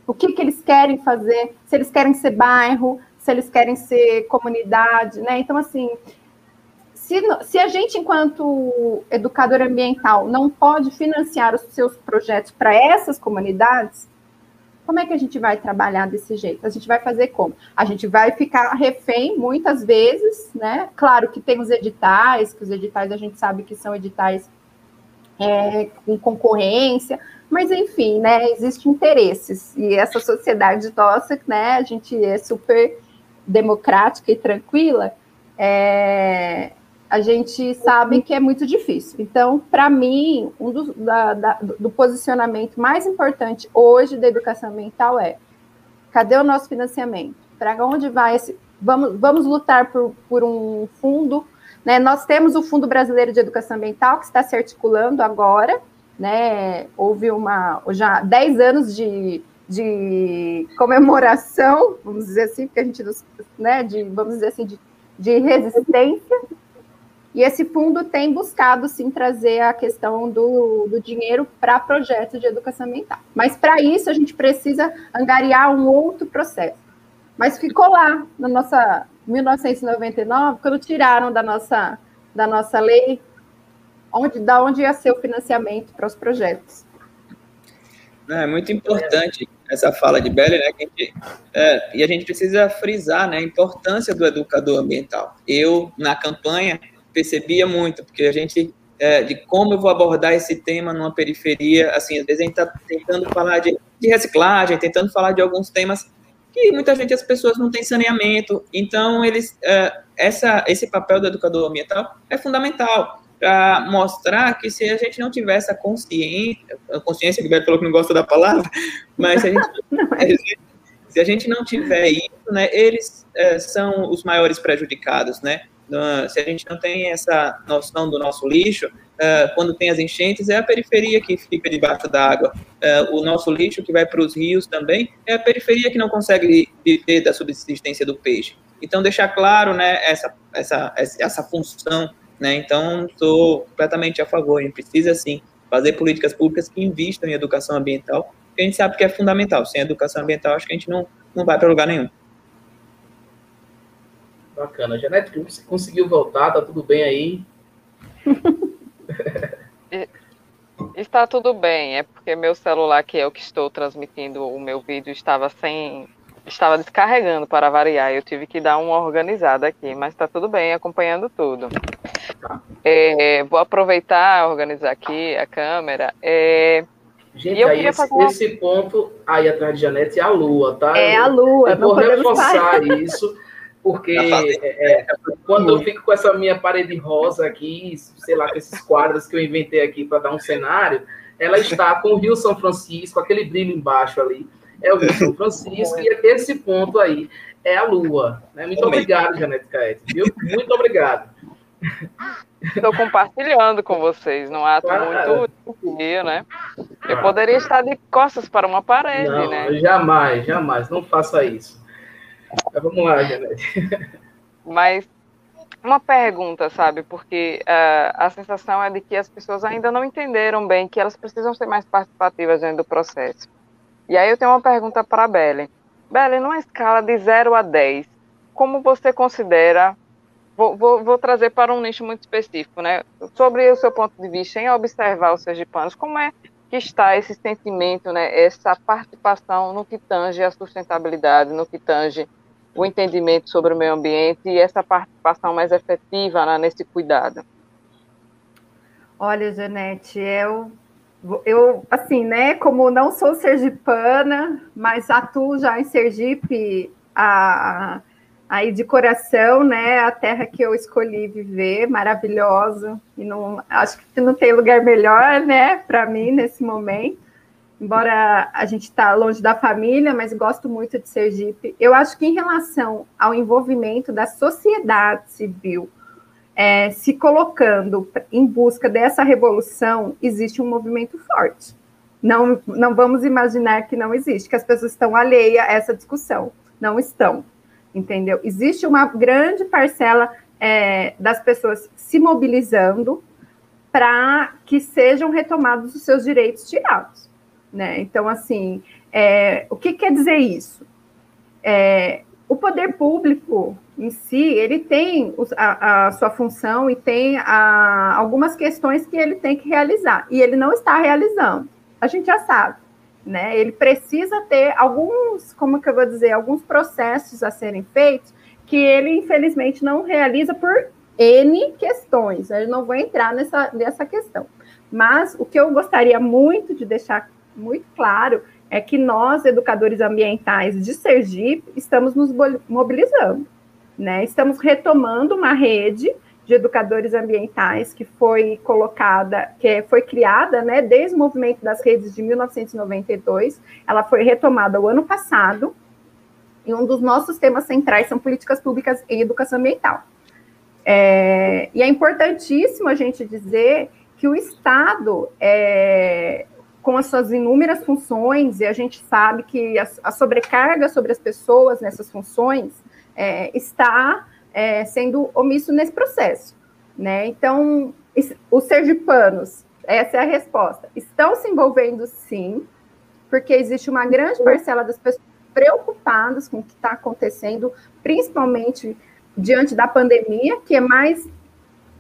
o que, que eles querem fazer, se eles querem ser bairro, se eles querem ser comunidade, né? Então, assim, se, se a gente, enquanto educador ambiental, não pode financiar os seus projetos para essas comunidades, como é que a gente vai trabalhar desse jeito? A gente vai fazer como? A gente vai ficar refém muitas vezes, né? Claro que tem os editais, que os editais a gente sabe que são editais é, com concorrência, mas enfim, né? Existem interesses e essa sociedade nossa, né? A gente é super democrática e tranquila, é, a gente sabe que é muito difícil. Então, para mim, um do, da, da, do posicionamento mais importante hoje da educação ambiental é: cadê o nosso financiamento? Para onde vai esse? Vamos, vamos lutar por, por um fundo Né? Nós temos o Fundo Brasileiro de Educação Ambiental, que está se articulando agora, né? houve uma, já 10 anos de, de comemoração, vamos dizer assim, porque a gente, né, de, vamos dizer assim, de, de resistência, e esse fundo tem buscado, sim, trazer a questão do, do dinheiro para projetos de educação ambiental. Mas, para isso, a gente precisa angariar um outro processo. Mas ficou lá, na nossa 1999, quando tiraram da nossa, da nossa lei, onde, da onde ia ser o financiamento para os projetos. É muito importante essa fala de Belly, né? Gente, é, e a gente precisa frisar né, a importância do educador ambiental. Eu, na campanha, percebia muito, porque a gente, é, de como eu vou abordar esse tema numa periferia, assim, às vezes a gente está tentando falar de, de reciclagem, tentando falar de alguns temas que muita gente, as pessoas não têm saneamento, então eles, é, essa, esse papel do educador ambiental é fundamental para mostrar que se a gente não tiver essa consciência, a consciência que o Beto falou que não gosta da palavra, mas se a gente, se a gente não tiver isso, né, eles é, são os maiores prejudicados, né, se a gente não tem essa noção do nosso lixo, uh, quando tem as enchentes, é a periferia que fica debaixo d'água. Uh, o nosso lixo que vai para os rios também é a periferia que não consegue viver da subsistência do peixe. Então, deixar claro né, essa, essa, essa função. Né? Então, estou completamente a favor. A gente precisa, sim, fazer políticas públicas que investam em educação ambiental, que a gente sabe que é fundamental. Sem educação ambiental, acho que a gente não, não vai para lugar nenhum. Bacana. Janete, você conseguiu voltar? Tá tudo bem aí? Está tudo bem, é porque meu celular, que é o que estou transmitindo o meu vídeo, estava sem. Estava descarregando para variar. Eu tive que dar uma organizada aqui, mas está tudo bem, acompanhando tudo. É, vou aproveitar organizar aqui a câmera. É, Gente, aí esse, uma... esse, ponto aí atrás de Janete é a lua, tá? É a lua. Eu vou reforçar isso porque é, é, quando eu fico com essa minha parede rosa aqui, sei lá, com esses quadros que eu inventei aqui para dar um cenário, ela está com o Rio São Francisco, aquele brilho embaixo ali, é o São Francisco, e esse ponto aí é a Lua. Né? Muito obrigado, Janete Caete, viu? Muito obrigado. Estou compartilhando com vocês, num ato claro. muito dia, né? Eu poderia estar de costas para uma parede, não, né? Jamais, jamais, não faça isso. Mas vamos lá, Janete. Mas uma pergunta, sabe? Porque uh, a sensação é de que as pessoas ainda não entenderam bem que elas precisam ser mais participativas dentro do processo. E aí eu tenho uma pergunta para a Belen. Belen, numa escala de 0 a 10, como você considera Vou, vou, vou, trazer para um nicho muito específico, né? Sobre o seu ponto de vista, em observar os sergipanos, como é que está esse sentimento, né? Essa participação no que tange a sustentabilidade, no que tange o entendimento sobre o meio ambiente e essa participação mais efetiva né, nesse cuidado? Olha, Janete, eu, eu, assim, né, como não sou sergipana, mas atuo já em Sergipe a, aí de coração, né, a terra que eu escolhi viver, maravilhosa, e não, acho que não tem lugar melhor, né, para mim nesse momento embora a gente está longe da família, mas gosto muito de Sergipe. Eu acho que em relação ao envolvimento da sociedade civil é, se colocando em busca dessa revolução, existe um movimento forte. Não, não vamos imaginar que não existe, que as pessoas estão alheias a essa discussão. Não estão, entendeu? Existe uma grande parcela é, das pessoas se mobilizando para que sejam retomados os seus direitos tirados. Né? Então, assim, é, o que quer dizer isso? É, o poder público em si, ele tem a, a sua função e tem a, algumas questões que ele tem que realizar, e ele não está realizando. A gente já sabe, né? Ele precisa ter alguns, como que eu vou dizer, alguns processos a serem feitos que ele, infelizmente, não realiza por N questões. Eu não vou entrar nessa, nessa questão. Mas o que eu gostaria muito de deixar muito claro é que nós, educadores ambientais de Sergipe, estamos nos mobilizando, né? Estamos retomando uma rede de educadores ambientais que foi colocada, que foi criada, né, desde o movimento das redes de 1992. Ela foi retomada o ano passado. E um dos nossos temas centrais são políticas públicas em educação ambiental. É, e é importantíssimo a gente dizer que o Estado, é, com as suas inúmeras funções, e a gente sabe que a, a sobrecarga sobre as pessoas nessas funções é, está é, sendo omisso nesse processo. Né? Então, os sergipanos, essa é a resposta, estão se envolvendo sim, porque existe uma grande parcela das pessoas preocupadas com o que está acontecendo, principalmente diante da pandemia, que é mais,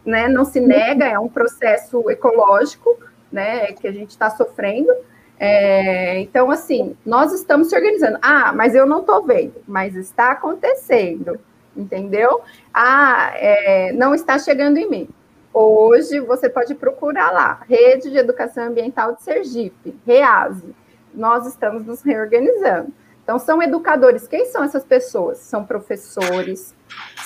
né, não se nega, é um processo ecológico, né, que a gente está sofrendo. É, então, assim, nós estamos se organizando. Ah, mas eu não estou vendo, mas está acontecendo, entendeu? Ah, é, não está chegando em mim. Hoje você pode procurar lá, Rede de Educação Ambiental de Sergipe, REASE. Nós estamos nos reorganizando. Então, são educadores. Quem são essas pessoas? São professores,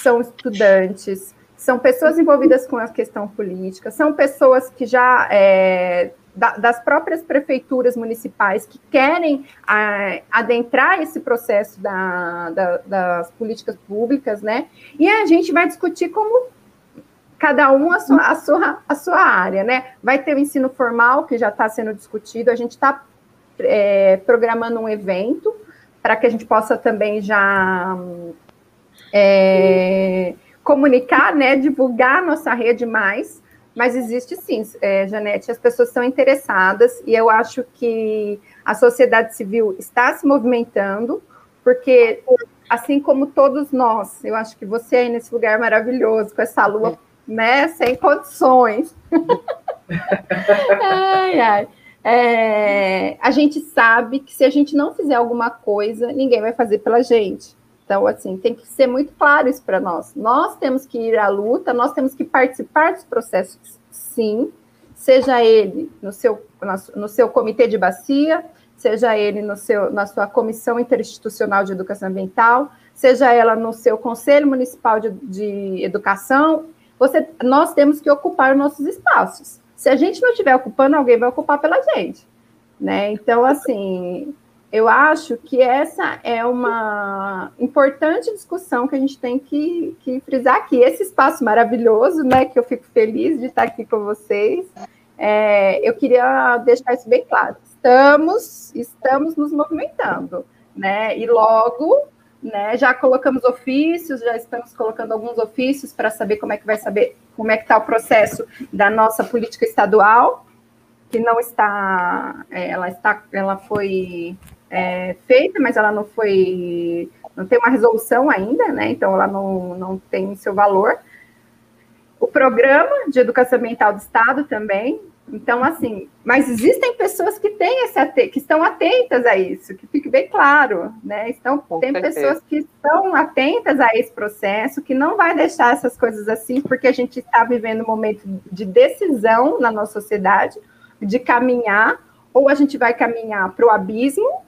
são estudantes, são pessoas envolvidas com a questão política, são pessoas que já é, da, das próprias prefeituras municipais que querem a, adentrar esse processo da, da, das políticas públicas, né? E a gente vai discutir como cada um a sua, a sua, a sua área, né? Vai ter o ensino formal que já está sendo discutido, a gente está é, programando um evento para que a gente possa também já é, comunicar, né, divulgar nossa rede mais, mas existe sim, é, Janete, as pessoas estão interessadas e eu acho que a sociedade civil está se movimentando, porque assim como todos nós, eu acho que você aí nesse lugar maravilhoso, com essa lua, né, sem condições. ai, ai. É, a gente sabe que se a gente não fizer alguma coisa, ninguém vai fazer pela gente. Então, assim, tem que ser muito claro isso para nós. Nós temos que ir à luta, nós temos que participar dos processos, sim, seja ele no seu, no seu comitê de bacia, seja ele no seu, na sua comissão interinstitucional de educação ambiental, seja ela no seu conselho municipal de, de educação, você, nós temos que ocupar os nossos espaços. Se a gente não estiver ocupando, alguém vai ocupar pela gente. Né? Então, assim, eu acho que essa é uma importante discussão que a gente tem que, que frisar aqui. Esse espaço maravilhoso, né, que eu fico feliz de estar aqui com vocês, é, eu queria deixar isso bem claro. Estamos, estamos nos movimentando, né? E logo, né, já colocamos ofícios, já estamos colocando alguns ofícios para saber como é que vai saber como é que está o processo da nossa política estadual, que não está, ela está, ela foi é, feita, mas ela não foi, não tem uma resolução ainda, né? Então ela não, não tem seu valor. O programa de educação ambiental do Estado também. Então, assim, mas existem pessoas que têm esse que estão atentas a isso, que fique bem claro, né? Estão, Com tem certeza. pessoas que estão atentas a esse processo, que não vai deixar essas coisas assim, porque a gente está vivendo um momento de decisão na nossa sociedade, de caminhar, ou a gente vai caminhar para o abismo,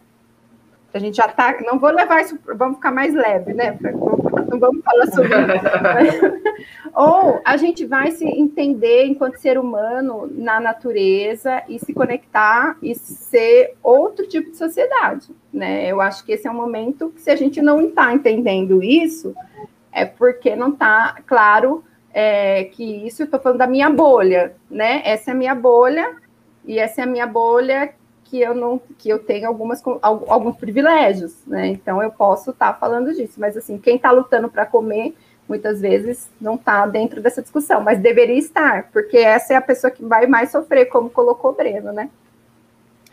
a gente já está. Não vou levar isso, vamos ficar mais leve, né? Não vamos falar sobre isso. Ou a gente vai se entender enquanto ser humano na natureza e se conectar e ser outro tipo de sociedade, né? Eu acho que esse é um momento que, se a gente não está entendendo isso, é porque não está claro é, que isso, eu estou falando da minha bolha, né? Essa é a minha bolha, e essa é a minha bolha que eu não que eu tenho algumas alguns privilégios, né? Então eu posso estar tá falando disso, mas assim, quem está lutando para comer muitas vezes não está dentro dessa discussão, mas deveria estar, porque essa é a pessoa que vai mais sofrer, como colocou o Breno, né?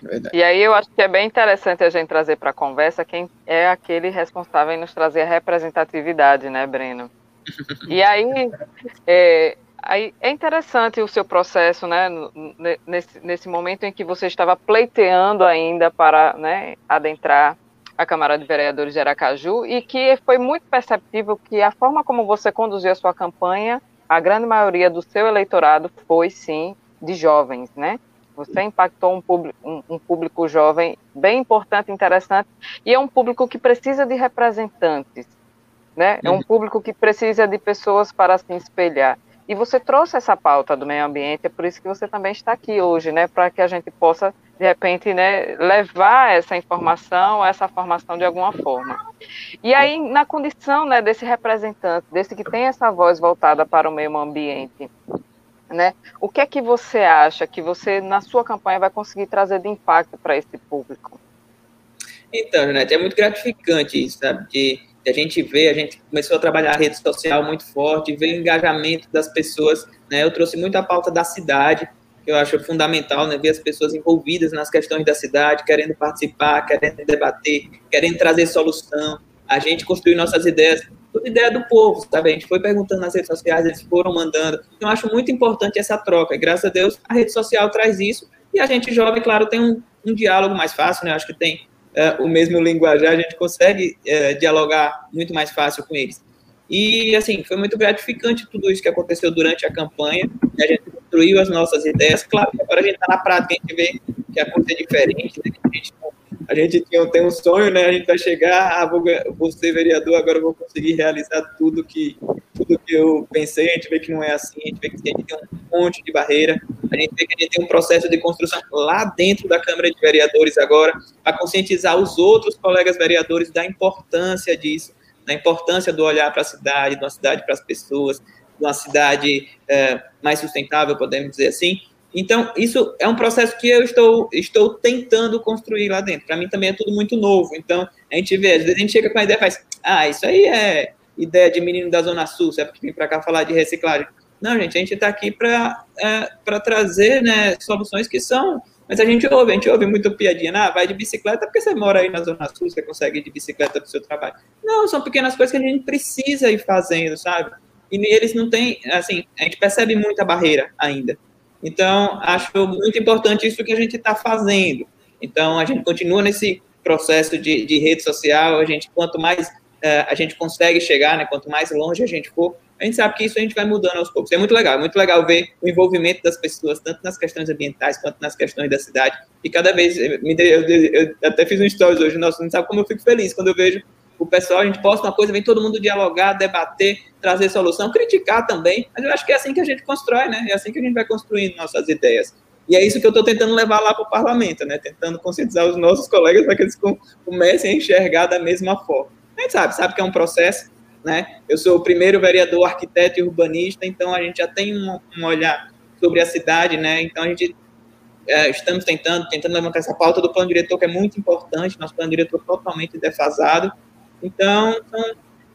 Verdade. E aí eu acho que é bem interessante a gente trazer para a conversa quem é aquele responsável em nos trazer a representatividade, né, Breno? E aí, é, Aí é interessante o seu processo, né, nesse, nesse momento em que você estava pleiteando ainda para né, adentrar a Câmara de Vereadores de Aracaju e que foi muito perceptível que a forma como você conduziu a sua campanha, a grande maioria do seu eleitorado foi sim de jovens, né? Você impactou um público, um, um público jovem bem importante, interessante, e é um público que precisa de representantes, né? É um uhum. público que precisa de pessoas para se espelhar. E você trouxe essa pauta do meio ambiente, é por isso que você também está aqui hoje, né, para que a gente possa, de repente, né, levar essa informação, essa formação de alguma forma. E aí, na condição né, desse representante, desse que tem essa voz voltada para o meio ambiente, né, o que é que você acha que você, na sua campanha, vai conseguir trazer de impacto para esse público? Então, Janete, é muito gratificante sabe? De, de, a gente ver, a gente começou a trabalhar a rede social muito forte, ver o engajamento das pessoas, né? Eu trouxe muita pauta da cidade, que eu acho fundamental, né? Ver as pessoas envolvidas nas questões da cidade, querendo participar, querendo debater, querendo trazer solução. A gente construiu nossas ideias, tudo ideia do povo, sabe? A gente foi perguntando nas redes sociais, eles foram mandando. Então, eu acho muito importante essa troca. E, graças a Deus, a rede social traz isso. E a gente jovem, claro, tem um, um diálogo mais fácil, né? Acho que tem é, o mesmo linguajar, a gente consegue é, dialogar muito mais fácil com eles. E, assim, foi muito gratificante tudo isso que aconteceu durante a campanha. A gente construiu as nossas ideias. Claro que agora a gente está na prática, a gente vê que a coisa é diferente, né? a gente, a gente tinha, tem um sonho, né? A gente vai chegar, ah, vou, vou ser vereador, agora vou conseguir realizar tudo que, tudo que eu pensei. A gente vê que não é assim, a gente vê que a gente tem um monte de barreira. A gente vê que a gente tem um processo de construção lá dentro da Câmara de Vereadores agora, para conscientizar os outros colegas vereadores da importância disso, da importância do olhar para a cidade, de uma cidade para as pessoas, de uma cidade é, mais sustentável, podemos dizer assim. Então, isso é um processo que eu estou, estou tentando construir lá dentro. Para mim também é tudo muito novo. Então, a gente vê, às vezes a gente chega com a ideia e faz, ah, isso aí é ideia de menino da Zona Sul, é porque vem para cá falar de reciclagem. Não, gente, a gente está aqui para é, trazer né, soluções que são. Mas a gente ouve, a gente ouve muito piadinha, ah, vai de bicicleta porque você mora aí na Zona Sul, você consegue ir de bicicleta para o seu trabalho. Não, são pequenas coisas que a gente precisa ir fazendo, sabe? E eles não têm, assim, a gente percebe muita barreira ainda. Então, acho muito importante isso que a gente está fazendo. Então, a gente continua nesse processo de, de rede social, a gente, quanto mais uh, a gente consegue chegar, né, quanto mais longe a gente for, a gente sabe que isso a gente vai mudando aos poucos. É muito legal, é muito legal ver o envolvimento das pessoas, tanto nas questões ambientais quanto nas questões da cidade. E cada vez, eu, eu até fiz um stories hoje, nossa, não sabe como eu fico feliz quando eu vejo o pessoal, a gente posta uma coisa, vem todo mundo dialogar, debater, trazer solução, criticar também, mas eu acho que é assim que a gente constrói, né? É assim que a gente vai construindo nossas ideias. E é isso que eu estou tentando levar lá para o parlamento, né? Tentando conscientizar os nossos colegas para que eles comecem a enxergar da mesma forma. A gente sabe, sabe que é um processo, né? Eu sou o primeiro vereador arquiteto e urbanista, então a gente já tem um, um olhar sobre a cidade, né? Então a gente é, estamos tentando, tentando levantar essa pauta do plano diretor, que é muito importante, nosso plano diretor totalmente defasado. Então,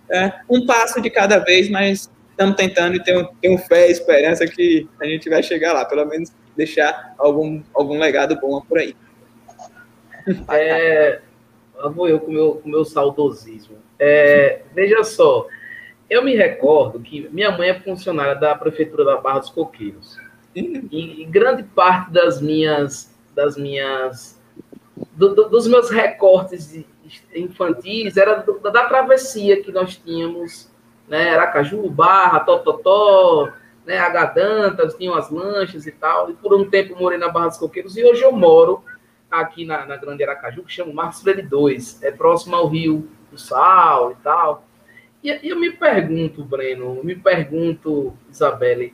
é, um passo de cada vez, mas estamos tentando e tenho, tenho fé e esperança que a gente vai chegar lá, pelo menos deixar algum, algum legado bom por aí. É, vou eu com meu, o com meu saudosismo. É, veja só, eu me recordo que minha mãe é funcionária da prefeitura da Barra dos Coqueiros. E, e grande parte das minhas, das minhas, do, do, dos meus recortes infantis era do, da travessia que nós tínhamos, né? Aracaju, Barra, Tototó, né? Agadantas, tinham as lanchas e tal. E por um tempo morei na Barra dos Coqueiros e hoje eu moro aqui na, na Grande Aracaju, que chama Marcos Freire 2, é próximo ao Rio do Sal e tal. E, e eu me pergunto, Breno, me pergunto, Isabelle,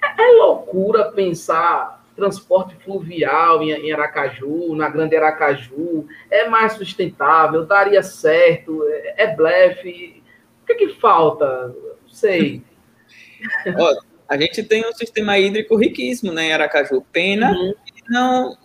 é, é loucura pensar transporte fluvial em, em, Aracaju, na Grande Aracaju, é mais sustentável, daria certo, é, é blefe. O que, é que falta? Não sei. Ó, a gente tem um sistema hídrico riquíssimo né, em Aracaju. Pena uhum. que não,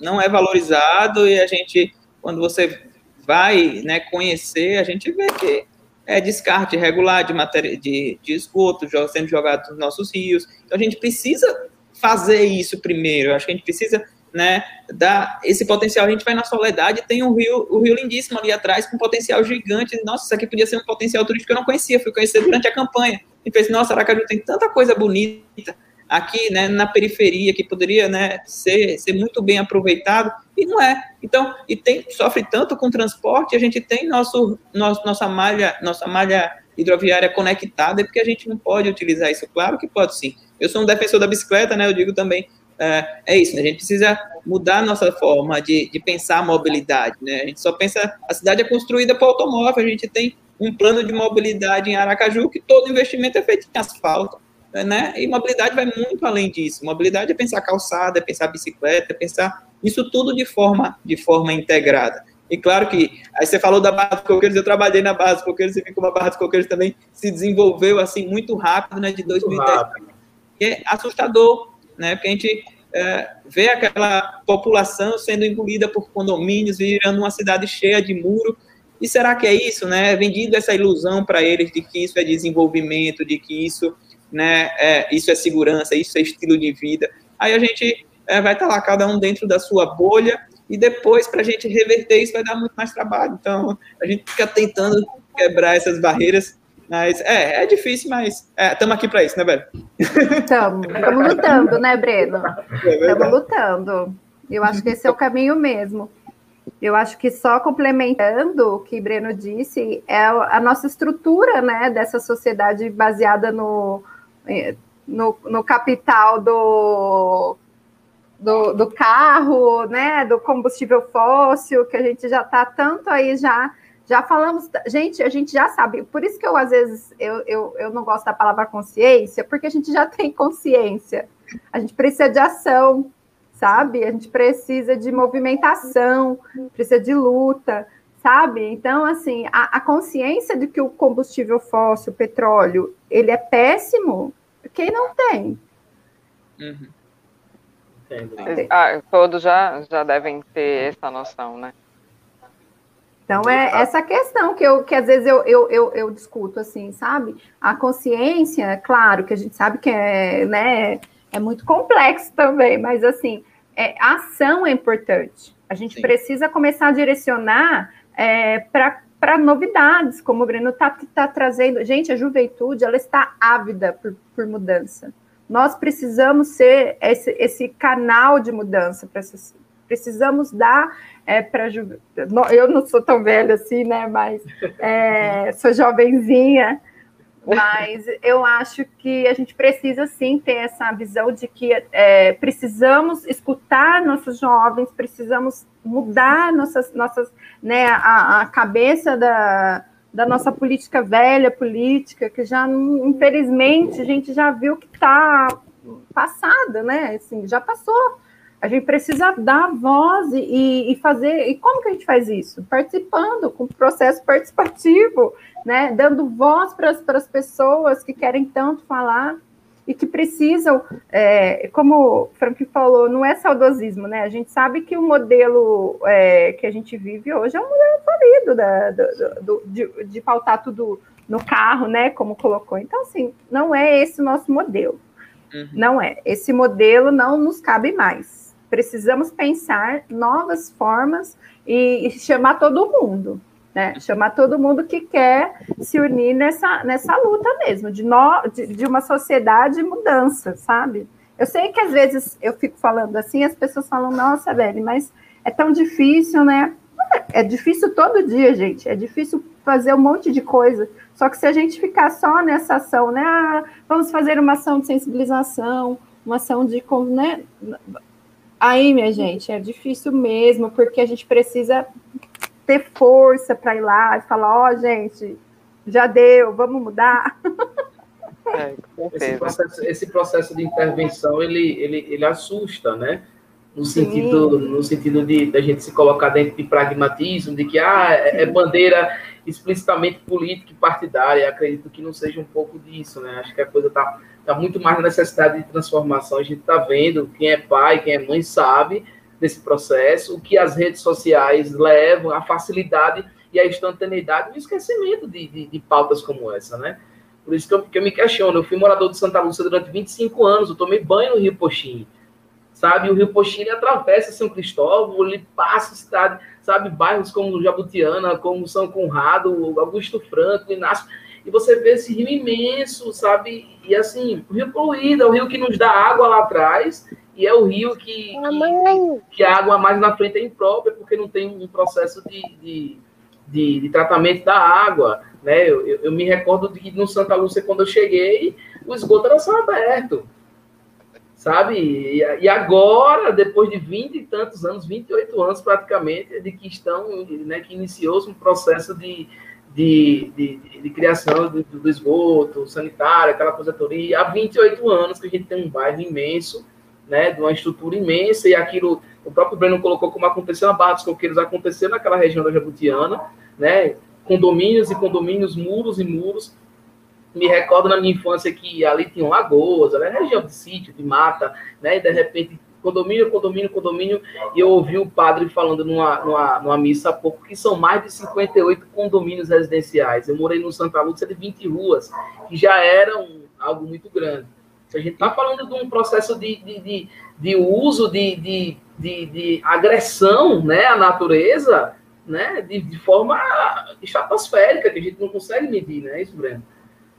não é valorizado e a gente, quando você vai né, conhecer, a gente vê que é descarte regular de, matéria, de, de esgoto sendo jogado nos nossos rios. Então a gente precisa fazer isso primeiro. Eu acho que a gente precisa né, dar esse potencial. A gente vai na Soledade, tem um rio, o rio lindíssimo ali atrás, com potencial gigante. Nossa, isso aqui podia ser um potencial turístico que eu não conhecia, fui conhecer durante a campanha. E fez, nossa, Aracaju tem tanta coisa bonita aqui, né, na periferia, que poderia, né, ser, ser muito bem aproveitado, e não é. Então, e tem, sofre tanto com transporte, a gente tem nosso, nosso, nossa malha, nossa malha hidroviária conectada, porque a gente não pode utilizar isso. Claro que pode sim. Eu sou um defensor da bicicleta, né? Eu digo também, é, é isso, né? A gente precisa mudar a nossa forma de, de pensar a mobilidade, né? A gente só pensa, a cidade é construída para automóvel, a gente tem um plano de mobilidade em Aracaju que todo investimento é feito em asfalto. né? E mobilidade vai muito além disso. Mobilidade é pensar calçada, é pensar bicicleta, é pensar isso tudo de forma, de forma integrada. E claro que, aí você falou da Barra dos Coqueiros, eu trabalhei na Barra dos Coqueiros, você viu como a Barra dos Coqueiros também se desenvolveu assim muito rápido, né, de 2010. E é assustador, né, porque a gente é, vê aquela população sendo engolida por condomínios, virando uma cidade cheia de muro, e será que é isso, né? É vendido essa ilusão para eles de que isso é desenvolvimento, de que isso, né, é, isso é segurança, isso é estilo de vida. Aí a gente é, vai estar tá lá, cada um dentro da sua bolha, e depois, para a gente reverter isso, vai dar muito mais trabalho. Então, a gente fica tentando quebrar essas barreiras, mas é, é difícil, mas estamos é, aqui para isso, né, velho? Estamos, estamos lutando, né, Breno? Estamos é lutando. Eu acho que esse é o caminho mesmo. Eu acho que só complementando o que Breno disse, é a nossa estrutura né, dessa sociedade baseada no, eh, no, no capital do, do, do, carro, né, do combustível fóssil, que a gente já está tanto aí já. Já falamos, gente, a gente já sabe, por isso que eu às vezes eu, eu, eu não gosto da palavra consciência, porque a gente já tem consciência, a gente precisa de ação, sabe? A gente precisa de movimentação, precisa de luta, sabe? Então, assim, a, a consciência de que o combustível fóssil, o petróleo, ele é péssimo, quem não tem? Uhum. Ah, todos já, já devem ter essa noção, né? Então, é essa questão que, eu, que às vezes eu, eu, eu, eu discuto, assim, sabe? A consciência, claro, que a gente sabe que é, né, é muito complexo também, mas assim, é, a ação é importante. A gente Sim. precisa começar a direcionar é, para novidades, como o Breno está tá trazendo. Gente, a juventude ela está ávida por, por mudança. Nós precisamos ser esse, esse canal de mudança para essas. Precisamos dar é, para Eu não sou tão velha assim, né? Mas é, sou jovenzinha. Mas eu acho que a gente precisa sim ter essa visão de que é, precisamos escutar nossos jovens, precisamos mudar nossas, nossas, né, a, a cabeça da, da nossa política velha, política, que já, infelizmente, a gente já viu que está passada, né? Assim, já passou. A gente precisa dar voz e, e, fazer. E como que a gente faz isso? Participando, com processo participativo, né? Dando voz para as pessoas que querem tanto falar e que precisam, é, como o Frank falou, não é saudosismo, né? A gente sabe que o modelo é, que a gente vive hoje é um modelo falido da, do, do, de, de pautar tudo no carro, né? Como colocou. Então, assim, não é esse o nosso modelo. Uhum. Não é. Esse modelo não nos cabe mais precisamos pensar novas formas e, e chamar todo mundo, né? Chamar todo mundo que quer se unir nessa, nessa luta mesmo, de, no, de, de uma sociedade mudança, sabe? Eu sei que às vezes eu fico falando assim, as pessoas falam, nossa, velho, mas é tão difícil, né? É difícil todo dia, gente. É difícil fazer um monte de coisa. Só que se a gente ficar só nessa ação, né? Ah, vamos fazer uma ação de sensibilização, uma ação de. Né? Aí, minha gente, é difícil mesmo, porque a gente precisa ter força para ir lá e falar: ó, oh, gente, já deu, vamos mudar. É, esse, processo, esse processo de intervenção ele, ele, ele assusta, né? No sentido, no sentido de a gente se colocar dentro de pragmatismo, de que ah, é, é bandeira explicitamente política e partidária. Acredito que não seja um pouco disso, né? Acho que a coisa está está muito mais na necessidade de transformação. A gente está vendo, quem é pai, quem é mãe sabe desse processo, o que as redes sociais levam, a facilidade e a instantaneidade o esquecimento de, de, de, pautas como essa, né? Por isso que eu, que eu, me questiono. Eu fui morador de Santa Lúcia durante 25 anos, eu tomei banho no Rio Poxim, sabe? O Rio Poxim atravessa São Cristóvão, ele passa cidade, sabe? Bairros como Jabutiana, como São Conrado, Augusto Franco, Inácio e você vê esse rio imenso, sabe? E assim, o rio poluído, é o rio que nos dá água lá atrás, e é o rio que, que, que a água mais na frente é imprópria, porque não tem um processo de, de, de, de tratamento da água. Né? Eu, eu, eu, me recordo de que no Santa Lúcia, quando eu cheguei, o esgoto era só aberto. Sabe? E, e agora, depois de 20 e tantos anos, 28 anos praticamente, de que estão, né, que iniciou-se um processo de, de, de, de criação do, do, esgoto sanitário, aquela coisa toda. E há 28 anos que a gente tem um bairro imenso, né, de uma estrutura imensa, e aquilo, o próprio Breno colocou como aconteceu na Barra dos Coqueiros, aconteceu naquela região da Jabutiana, né, condomínios e condomínios, muros e muros. Me recordo na minha infância que ali tinham lagoas, era região de sítio, de mata, né, e de repente condomínio, condomínio, condomínio, e eu ouvi o padre falando numa, numa, numa missa há pouco que são mais de 58 condomínios residenciais. Eu morei no Santa Lúcia de 20 ruas, que já era um, algo muito grande. A gente está falando de um processo de, de, de, de uso, de, de, de, de, agressão né, à natureza, né, de, de forma estratosférica, que a gente não consegue medir, né? Isso, Breno?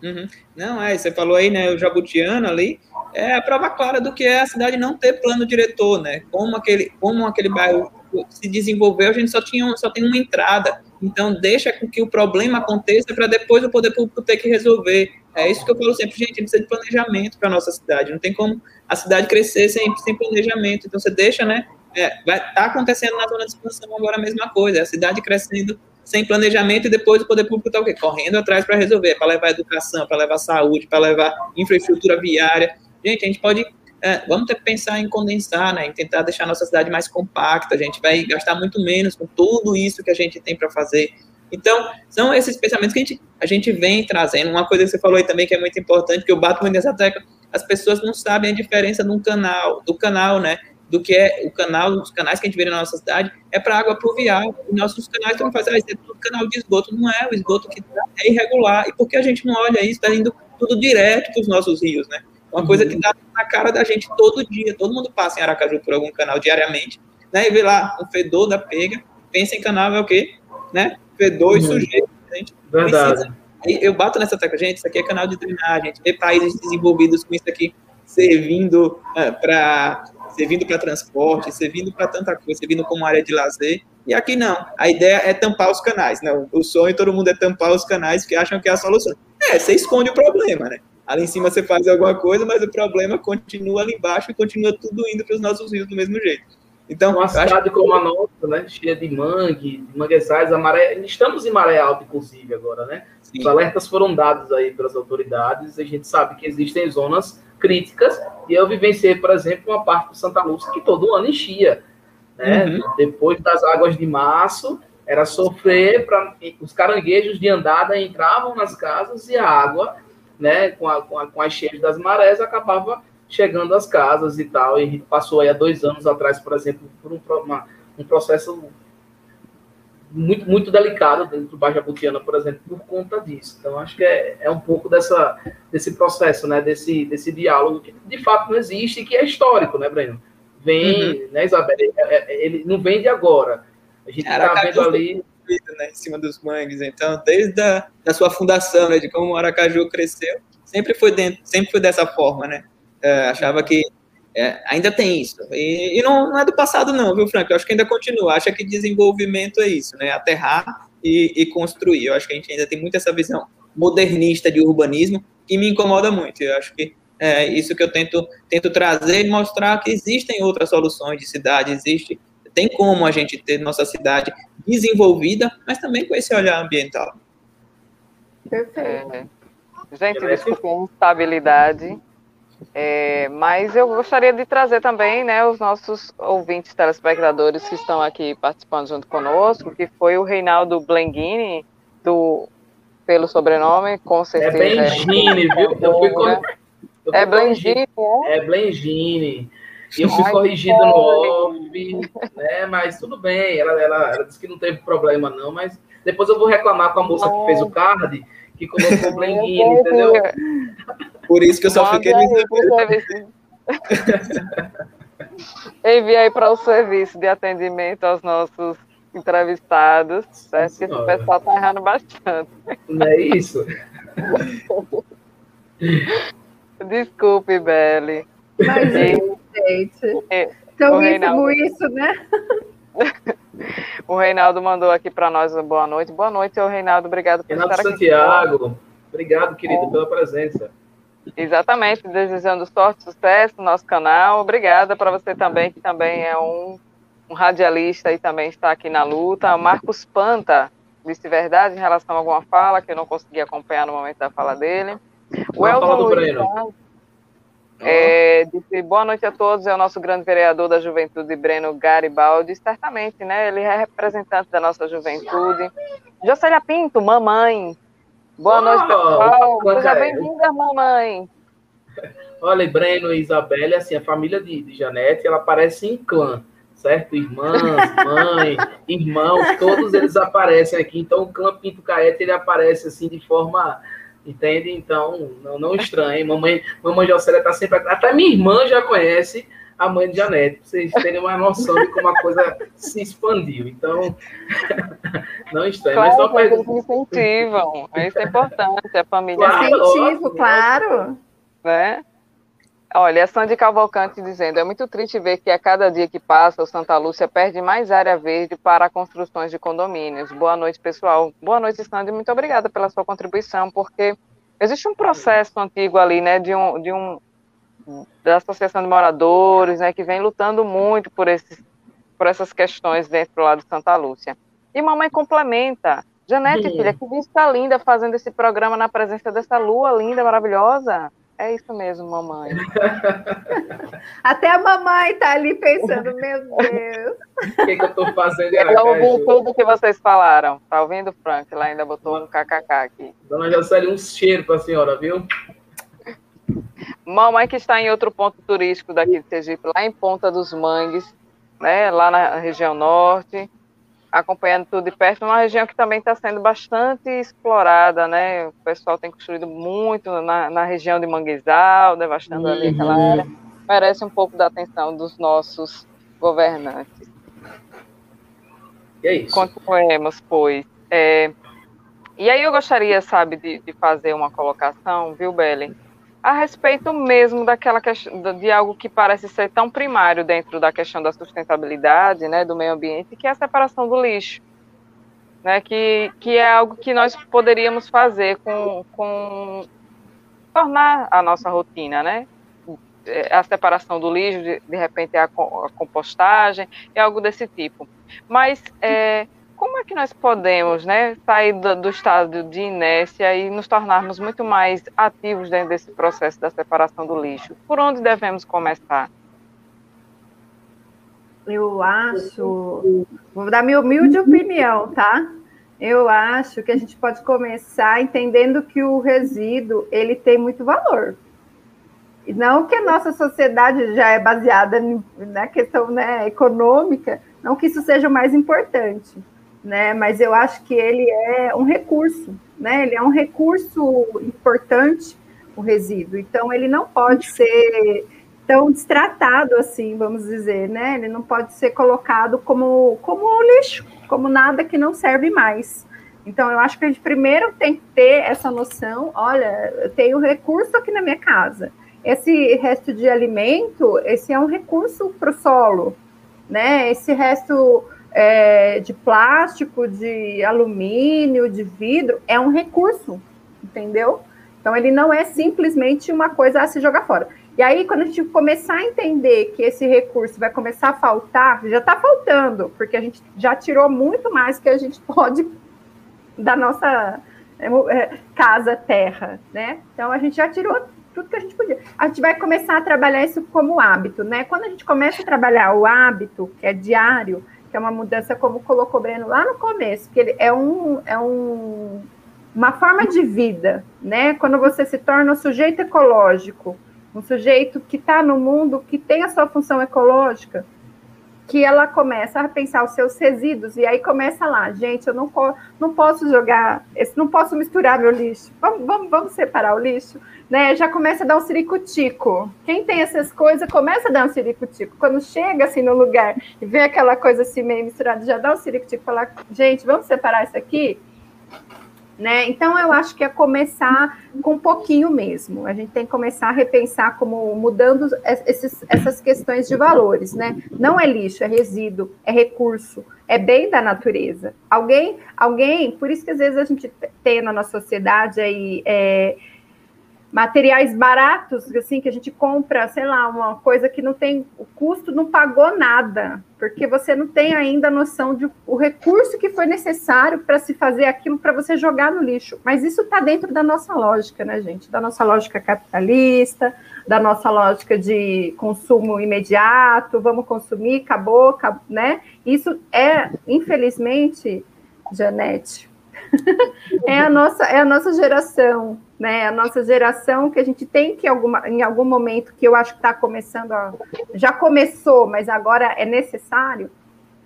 Uhum. Não, é, você falou aí, né, o Jabutiano ali, é a prova clara do que é a cidade não ter plano diretor, né? Como aquele, como aquele bairro se desenvolveu, a gente só tinha só tem uma entrada. Então deixa com que o problema aconteça para depois o poder público ter que resolver. É isso que eu falo sempre, gente, precisa de planejamento para nossa cidade. Não tem como a cidade crescer sem, sem planejamento. Então você deixa, né? É, vai tá acontecendo na zona de expansão agora a mesma coisa, é a cidade crescendo sem planejamento e depois o poder público está o quê? Correndo atrás para resolver, para levar educação, para levar saúde, para levar infraestrutura viária. Gente, a gente pode. É, vamos ter que pensar em condensar, né, em tentar deixar a nossa cidade mais compacta. A gente vai gastar muito menos com tudo isso que a gente tem para fazer. Então, são esses pensamentos que a gente, a gente vem trazendo. Uma coisa que você falou aí também que é muito importante, que eu bato muito nessa tecla, as pessoas não sabem a diferença de um canal, do canal, né? Do que é o canal, os canais que a gente vê na nossa cidade, é para água pluvial. E nossos canais estão fazendo, ah, isso é tudo canal de esgoto. Não é, o esgoto que é irregular. E por que a gente não olha isso? Está indo tudo direto para os nossos rios, né? Uma coisa que está na cara da gente todo dia. Todo mundo passa em Aracaju por algum canal diariamente, né? E vê lá um fedor da pega. Pensa em canal é o quê? Né? Fedor uhum. e sujeito. Gente Verdade. Precisa. Eu bato nessa tecla, gente, isso aqui é canal de drenagem. A gente vê países desenvolvidos com isso aqui servindo é, para servindo para transporte, servindo para tanta coisa, servindo como área de lazer. E aqui não. A ideia é tampar os canais. Né? O sonho todo mundo é tampar os canais que acham que é a solução. É, você esconde o problema, né? Ali em cima você faz alguma coisa, mas o problema continua ali embaixo e continua tudo indo para os nossos rios do mesmo jeito. Então, uma cidade como a nossa, né, cheia de mangue, de manguezais, a maré, estamos em maré alta, inclusive, agora, né? Sim. Os alertas foram dados aí pelas autoridades, a gente sabe que existem zonas críticas, e eu vivenciei, por exemplo, uma parte de Santa Lúcia que todo ano enchia, né? Uhum. Depois das águas de março, era sofrer para os caranguejos de andada entravam nas casas e a água né, com, a, com, a, com as cheias das marés, acabava chegando às casas e tal. E a gente passou aí há dois anos atrás, por exemplo, por um, uma, um processo muito, muito delicado dentro do Baixo Jabutiana, por exemplo, por conta disso. Então, acho que é, é um pouco dessa, desse processo, né, desse, desse diálogo que de fato não existe e que é histórico, né, Breno? Vem, uhum. né, Isabel? Ele, é, é, ele não vem de agora. A gente está vendo ali né, em cima dos mangues. Então, desde a da sua fundação, né, de como o Aracaju cresceu, sempre foi dentro, sempre foi dessa forma, né? É, achava que é, ainda tem isso. E, e não, não, é do passado, não, viu, Frank? Eu acho que ainda continua. Acha que desenvolvimento é isso, né? Aterrar e, e, construir. Eu acho que a gente ainda tem muito essa visão modernista de urbanismo que me incomoda muito. Eu acho que é isso que eu tento, tento trazer e mostrar que existem outras soluções de cidade, existe tem como a gente ter nossa cidade desenvolvida, mas também com esse olhar ambiental. Perfeito. É, gente, desculpa a instabilidade, é, mas eu gostaria de trazer também né, os nossos ouvintes telespectadores que estão aqui participando junto conosco, que foi o Reinaldo Blenghini, do, pelo sobrenome, com é certeza. É Blengini, viu? Eu fui com, eu fui é Blengini, é? É Blengini. E eu fui Ai, corrigido no off, né? Mas tudo bem. Ela, ela, ela disse que não teve problema, não, mas depois eu vou reclamar com a moça que fez o card, que colocou o blenguinho, entendeu? Por isso que eu só fiquei no Enviei para o serviço de atendimento aos nossos entrevistados, certo? Porque o pessoal está errando bastante. Não é isso? Desculpe, Belle. Imagina gente. É, então, Reinaldo... isso, né? o Reinaldo mandou aqui para nós boa noite. Boa noite, o Reinaldo. Obrigado por Renato estar Santiago. aqui. Santiago. Obrigado, querido, é. pela presença. Exatamente, desejando sorte, sucesso no nosso canal. Obrigada para você também, que também é um, um radialista e também está aqui na luta. Marcos Panta disse verdade em relação a alguma fala que eu não consegui acompanhar no momento da fala dele. O Uma Elton Luiz Breno. É, disse boa noite a todos, é o nosso grande vereador da juventude, Breno Garibaldi, certamente, né, ele é representante da nossa juventude. Jocélia Pinto, mamãe, boa Oh, noite, pessoal, seja é. bem-vinda, mamãe. Olha, Breno e Isabelle, assim, a família de, de Janete, ela parece em clã, certo? Irmãs, mãe, irmãos, todos eles aparecem aqui. Então, o clã Pinto Caete, ele aparece, assim, de forma... Entende? Então, não, não estranhe. Mamãe, mamãe Jocélia tá sempre... Até minha irmã já conhece a mãe de Janete, pra vocês terem uma noção de como a coisa se expandiu. Então, não estranhe. Mas Claro, só eles pergunta... me incentivam, isso é importante, a família Claro. Incentivo, claro. né? Olha, a Sandy Cavalcante dizendo, é muito triste ver que a cada dia que passa, o Santa Lúcia perde mais área verde para construções de condomínios. Boa noite, pessoal. Boa noite, Sandy. Muito obrigada pela sua contribuição, porque existe um processo antigo ali, né, de um, de um da Associação de Moradores, né, que vem lutando muito por esses por essas questões dentro lá do Santa Lúcia. E mamãe complementa. Janete, Hum. filha, que vista linda fazendo esse programa na presença dessa lua linda, maravilhosa. É isso mesmo, mamãe. Até a mamãe tá ali pensando, meu Deus. O que, que eu tô fazendo em Eu ouvi Aracaju? tudo que vocês falaram. Tá ouvindo, Frank? Ela ainda botou um kkk aqui. Dona Jocélia, um cheiro pra senhora, viu? Mamãe que está em outro ponto turístico daqui de Sergipe, lá em Ponta dos Mangues, né, lá na região norte, acompanhando tudo de perto, uma região que também está sendo bastante explorada, né? O pessoal tem construído muito na, na região de Manguezal, devastando ali aquela Uhum. área. Merece um pouco da atenção dos nossos governantes. E é isso. Continuemos, pois. É, e aí eu gostaria, sabe, de, de fazer uma colocação, viu, Belen? A respeito mesmo daquela questão, de algo que parece ser tão primário dentro da questão da sustentabilidade, né, do meio ambiente, que é a separação do lixo. Né, que, que é algo que nós poderíamos fazer com, com tornar a nossa rotina, né? A separação do lixo, de, de repente a compostagem, é algo desse tipo. Mas é, como é que nós podemos né, sair do, do estado de inércia e nos tornarmos muito mais ativos dentro desse processo da separação do lixo? Por onde devemos começar? Eu acho, vou dar minha humilde opinião, tá? Eu acho que a gente pode começar entendendo que o resíduo ele tem muito valor. E não que a nossa sociedade já é baseada na questão né, econômica, não que isso seja o mais importante, né? Mas eu acho que ele é um recurso, né? Ele é um recurso importante, o resíduo. Então ele não pode ser tão destratado assim, vamos dizer, né? Ele não pode ser colocado como, como lixo, como nada que não serve mais. Então, eu acho que a gente primeiro tem que ter essa noção: olha, eu tenho recurso aqui na minha casa. Esse resto de alimento, esse é um recurso para o solo, né? Esse resto é, de plástico, de alumínio, de vidro, é um recurso, entendeu? Então, ele não é simplesmente uma coisa a se jogar fora. E aí, quando a gente começar a entender que esse recurso vai começar a faltar, já está faltando, porque a gente já tirou muito mais que a gente pode da nossa é, é, casa, terra, né? Então, a gente já tirou tudo que a gente podia. A gente vai começar a trabalhar isso como hábito, né? Quando a gente começa a trabalhar o hábito, que é diário, é uma mudança, como colocou o Breno lá no começo, que ele é um, é um uma forma de vida, né? Quando você se torna um sujeito ecológico, um sujeito que está no mundo, que tem a sua função ecológica, que ela começa a pensar os seus resíduos, e aí começa lá, gente, eu não, não posso jogar, não posso misturar meu lixo, vamos, vamos, vamos separar o lixo, né? Já começa a dar um ciricutico. Quem tem essas coisas começa a dar um ciricutico. Quando chega assim no lugar e vê aquela coisa assim meio misturada, já dá um ciricutico, falar, gente, vamos separar isso aqui? Né? Então, eu acho que é começar com um pouquinho mesmo. A gente tem que começar a repensar como mudando esses, essas questões de valores, né? Não é lixo, é resíduo, é recurso, é bem da natureza. Alguém, alguém, por isso que às vezes a gente tem na nossa sociedade aí é, materiais baratos, assim, que a gente compra, sei lá, uma coisa que não tem, o custo não pagou nada, porque você não tem ainda a noção de o recurso que foi necessário para se fazer aquilo para você jogar no lixo. Mas isso está dentro da nossa lógica, né, gente? Da nossa lógica capitalista, da nossa lógica de consumo imediato, vamos consumir, acabou, acabou né? Isso é, infelizmente, Janete, é a nossa é a nossa geração, né? A nossa geração que a gente tem que alguma, em algum momento que eu acho que está começando a, já começou, mas agora é necessário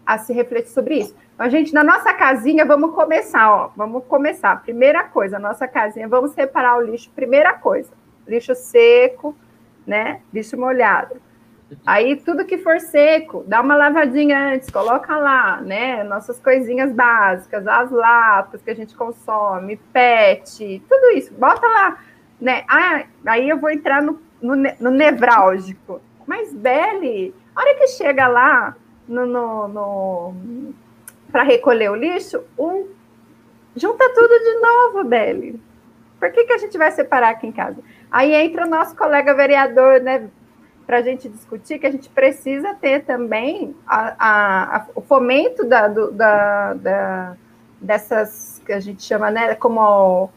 a se refletir sobre isso. Então, a gente na nossa casinha vamos começar, ó, vamos começar. Primeira coisa, nossa casinha, vamos separar o lixo. Primeira coisa, lixo seco, né? Lixo molhado. Aí tudo que for seco, dá uma lavadinha antes, coloca lá, né? Nossas coisinhas básicas, as latas que a gente consome, pet, tudo isso, bota lá, né? Ah, aí eu vou entrar no, no, no nevrálgico. Mas, Beli, a hora que chega lá no, no, no para recolher o lixo, um, junta tudo de novo, Beli. Por que, que a gente vai separar aqui em casa? Aí entra o nosso colega vereador, né? Para a gente discutir que a gente precisa ter também a, a, a, o fomento da, do, da, da, dessas que a gente chama, né, como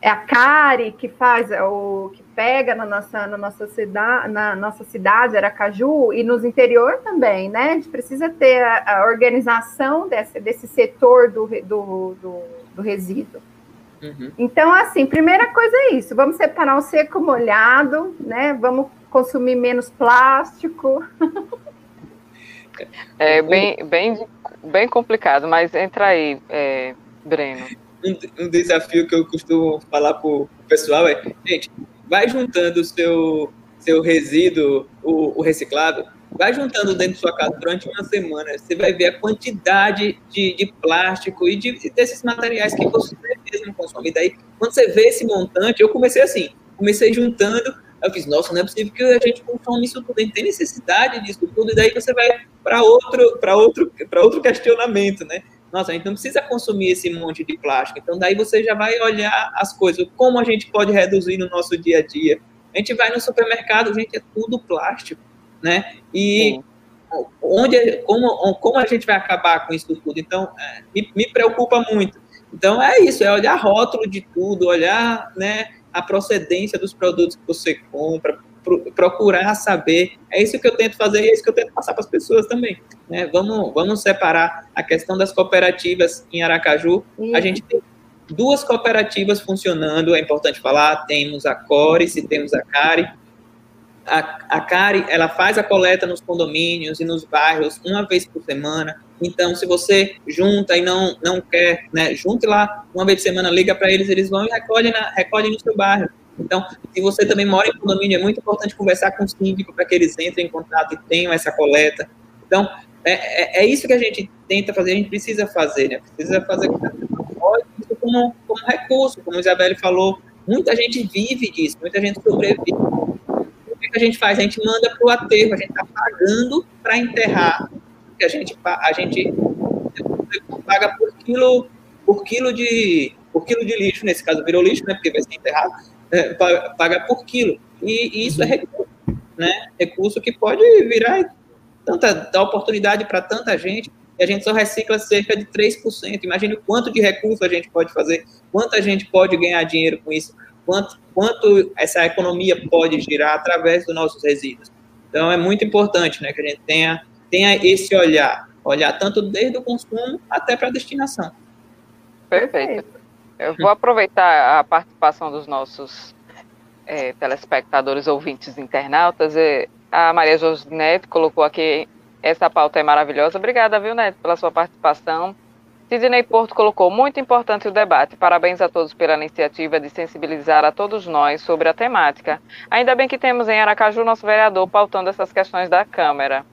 é a CARI que faz é o que pega na nossa, na nossa cidade, na nossa cidade, Aracaju, e nos interior também, né? A gente precisa ter a, a organização desse, desse setor do, do, do, do resíduo. Uhum. Então, assim, primeira coisa é isso: vamos separar o seco molhado, né? Vamos consumir menos plástico. É bem, bem, bem complicado, mas entra aí, é, Breno. Um, um, desafio que eu costumo falar para o pessoal é, gente, vai juntando o seu, seu resíduo, o, o reciclado, vai juntando dentro de sua casa durante uma semana, você vai ver a quantidade de, de plástico e de, desses materiais que você mesmo consome. Daí, quando você vê esse montante, eu comecei assim, comecei juntando, eu fiz, nossa, não é possível que a gente consome isso tudo, a gente tem necessidade disso tudo, e daí você vai para outro, para outro, para outro questionamento, né? Nossa, a gente não precisa consumir esse monte de plástico. Então, daí você já vai olhar as coisas, como a gente pode reduzir no nosso dia a dia. A gente vai no supermercado, gente, é tudo plástico, né? E Sim. onde, como, como a gente vai acabar com isso tudo? Então, é, me, me preocupa muito. Então, é isso, é olhar rótulo de tudo, olhar, né? A procedência dos produtos que você compra, procurar saber. É isso que eu tento fazer e é isso que eu tento passar para as pessoas também. Né? Vamos, vamos separar a questão das cooperativas em Aracaju. Uhum. A gente tem duas cooperativas funcionando, é importante falar, temos a Core e temos a Cari. A, a Cari, ela faz a coleta nos condomínios e nos bairros uma vez por semana. Então, se você junta e não, não quer, né, junte lá uma vez por semana, liga para eles, eles vão e recolhem, na, no seu bairro. Então, se você também mora em condomínio, é muito importante conversar com o síndico para que eles entrem em contato e tenham essa coleta. Então, é, é, é, isso que a gente tenta fazer, a gente precisa fazer, né? Precisa fazer isso como, como recurso, como a Isabelle falou. Muita gente vive disso, muita gente sobrevive. O que a gente faz? A gente manda para o aterro, a gente está pagando para enterrar que a gente, a gente paga por quilo, por quilo de por quilo de lixo, nesse caso virou lixo, né, porque vai ser enterrado, é, paga por quilo. E, e isso é recurso, né, recurso que pode virar tanta, dar oportunidade para tanta gente, e a gente só recicla cerca de 3%. Imagine o quanto de recurso a gente pode fazer, quanto a gente pode ganhar dinheiro com isso, quanto, quanto essa economia pode girar através dos nossos resíduos. Então, é muito importante né, que a gente tenha tenha esse olhar, olhar tanto desde o consumo até para a destinação. Perfeito. Eu vou aproveitar a participação dos nossos é, telespectadores, ouvintes, internautas. A Maria Jorge Neto colocou aqui, essa pauta é maravilhosa. Obrigada, viu, Neto, pela sua participação. Sidney Porto colocou, muito importante o debate. Parabéns a todos pela iniciativa de sensibilizar a todos nós sobre a temática. Ainda bem que temos em Aracaju nosso vereador pautando essas questões da Câmara.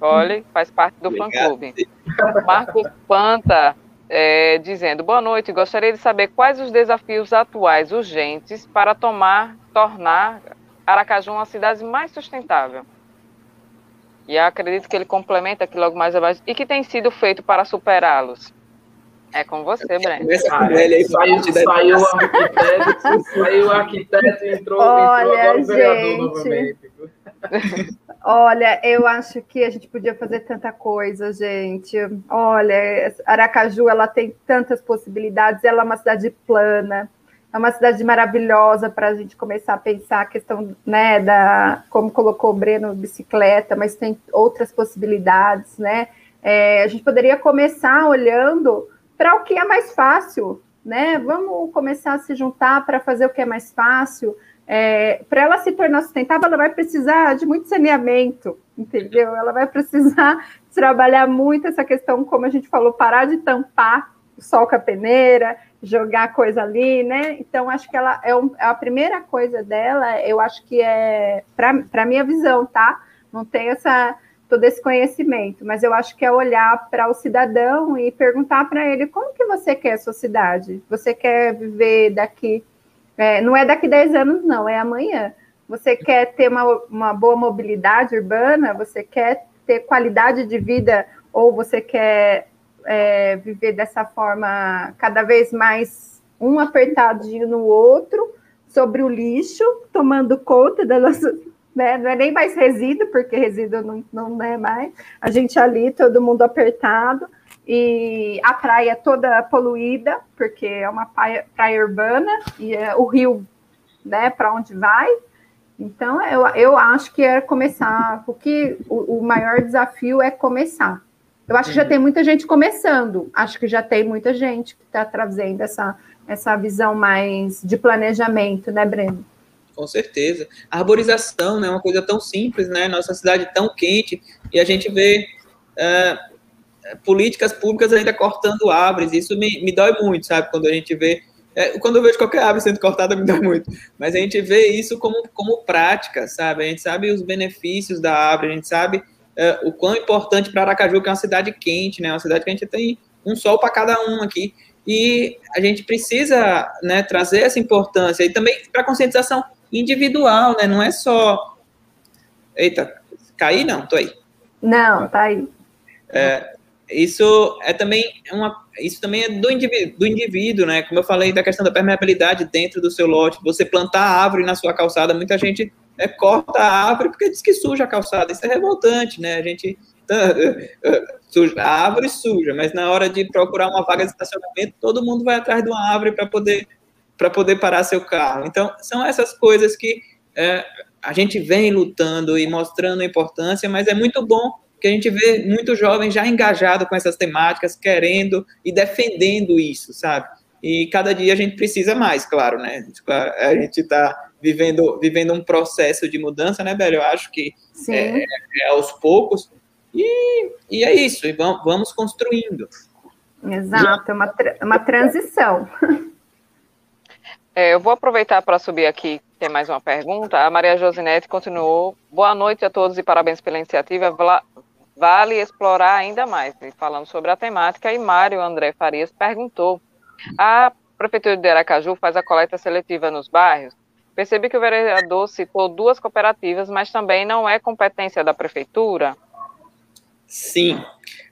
Olha, faz parte do fã-clube. Marcos Panta é, dizendo, boa noite, gostaria de saber quais os desafios atuais urgentes para tomar, tornar Aracaju uma cidade mais sustentável. E acredito que ele complementa aqui logo mais abaixo. E que tem sido feito para superá-los? É com você, Breno. Começa com Ah, ele aí, saiu, saiu o arquiteto, saiu o arquiteto e entrou, Olha, entrou agora o vereador gente. novamente. Olha, eu acho que a gente podia fazer tanta coisa, gente. Olha, Aracaju, ela tem tantas possibilidades, ela é uma cidade plana, é uma cidade maravilhosa para a gente começar a pensar a questão, né, da, como colocou o Breno, bicicleta, mas tem outras possibilidades, né? É, a gente poderia começar olhando para o que é mais fácil, né? Vamos começar a se juntar para fazer o que é mais fácil. É, para ela se tornar sustentável, ela vai precisar de muito saneamento, entendeu? Ela vai precisar trabalhar muito essa questão, como a gente falou, parar de tampar o sol com a peneira, jogar coisa ali, né? Então, acho que ela é um, a primeira coisa dela, eu acho que é, para a minha visão, tá? Não tem essa todo esse conhecimento, mas eu acho que é olhar para o cidadão e perguntar para ele como que você quer a sua cidade? Você quer viver daqui é, não é daqui 10 anos, não, é amanhã. Você quer ter uma, uma boa mobilidade urbana, você quer ter qualidade de vida, ou você quer é, viver dessa forma cada vez mais um apertadinho no outro, sobre o lixo, tomando conta da nossa. Né? Não é nem mais resíduo, porque resíduo não, não é mais. A gente ali, todo mundo apertado e a praia toda poluída, porque é uma praia, praia urbana, e é o rio, né, para onde vai. Então, eu, eu acho que é começar, porque o, o maior desafio é começar. Eu acho que já tem muita gente começando, acho que já tem muita gente que está trazendo essa, essa visão mais de planejamento, né, Breno? Com certeza. A arborização né, é uma coisa tão simples, né? Nossa cidade tão quente, e a gente vê uh, políticas públicas ainda cortando árvores. Isso me, me dói muito, sabe? Quando a gente vê. É, quando eu vejo qualquer árvore sendo cortada, me dói muito. Mas a gente vê isso como, como prática, sabe? A gente sabe os benefícios da árvore, a gente sabe é, o quão importante para Aracaju, que é uma cidade quente, né? Uma cidade que a gente tem um sol para cada um aqui. E a gente precisa né, trazer essa importância e também para conscientização individual, né? Não é só. Eita, caí não, tô aí. Não, tá aí. É, isso é também uma, isso também é do indivíduo, do indivíduo, né? Como eu falei da questão da permeabilidade dentro do seu lote, você plantar árvore na sua calçada, muita gente é, corta a árvore porque diz que suja a calçada. Isso é revoltante, né? A gente suja, a árvore suja, mas na hora de procurar uma vaga de estacionamento, todo mundo vai atrás de uma árvore para poder para poder parar seu carro. Então, são essas coisas que é, a gente vem lutando e mostrando a importância, mas é muito bom que a gente vê muitos jovens já engajados com essas temáticas, querendo e defendendo isso, sabe? E cada dia a gente precisa mais, claro, né? A gente está vivendo, vivendo um processo de mudança, né, Belo? Eu acho que é, é, aos poucos. E, e é isso, e vamos, vamos construindo. Exato, é uma, tra uma transição. É, eu vou aproveitar para subir aqui, tem mais uma pergunta. A Maria Josinete continuou. Boa noite a todos e parabéns pela iniciativa. Vale explorar ainda mais. E falando sobre a temática, e Mário André Farias perguntou: a Prefeitura de Aracaju faz a coleta seletiva nos bairros? Percebi que o vereador citou duas cooperativas, mas também não é competência da Prefeitura? Sim.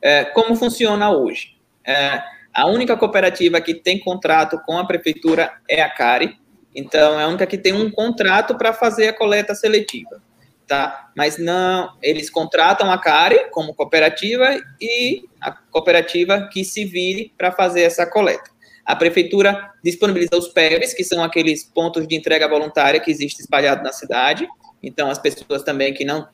É, como funciona hoje? É, a única cooperativa que tem contrato com a prefeitura é a CARI, então é a única que tem um contrato para fazer a coleta seletiva, tá? Mas não, eles contratam a CARI como cooperativa e a cooperativa que se vire para fazer essa coleta. A prefeitura disponibiliza os PEVs, que são aqueles pontos de entrega voluntária que existem espalhados na cidade. Então as pessoas também que não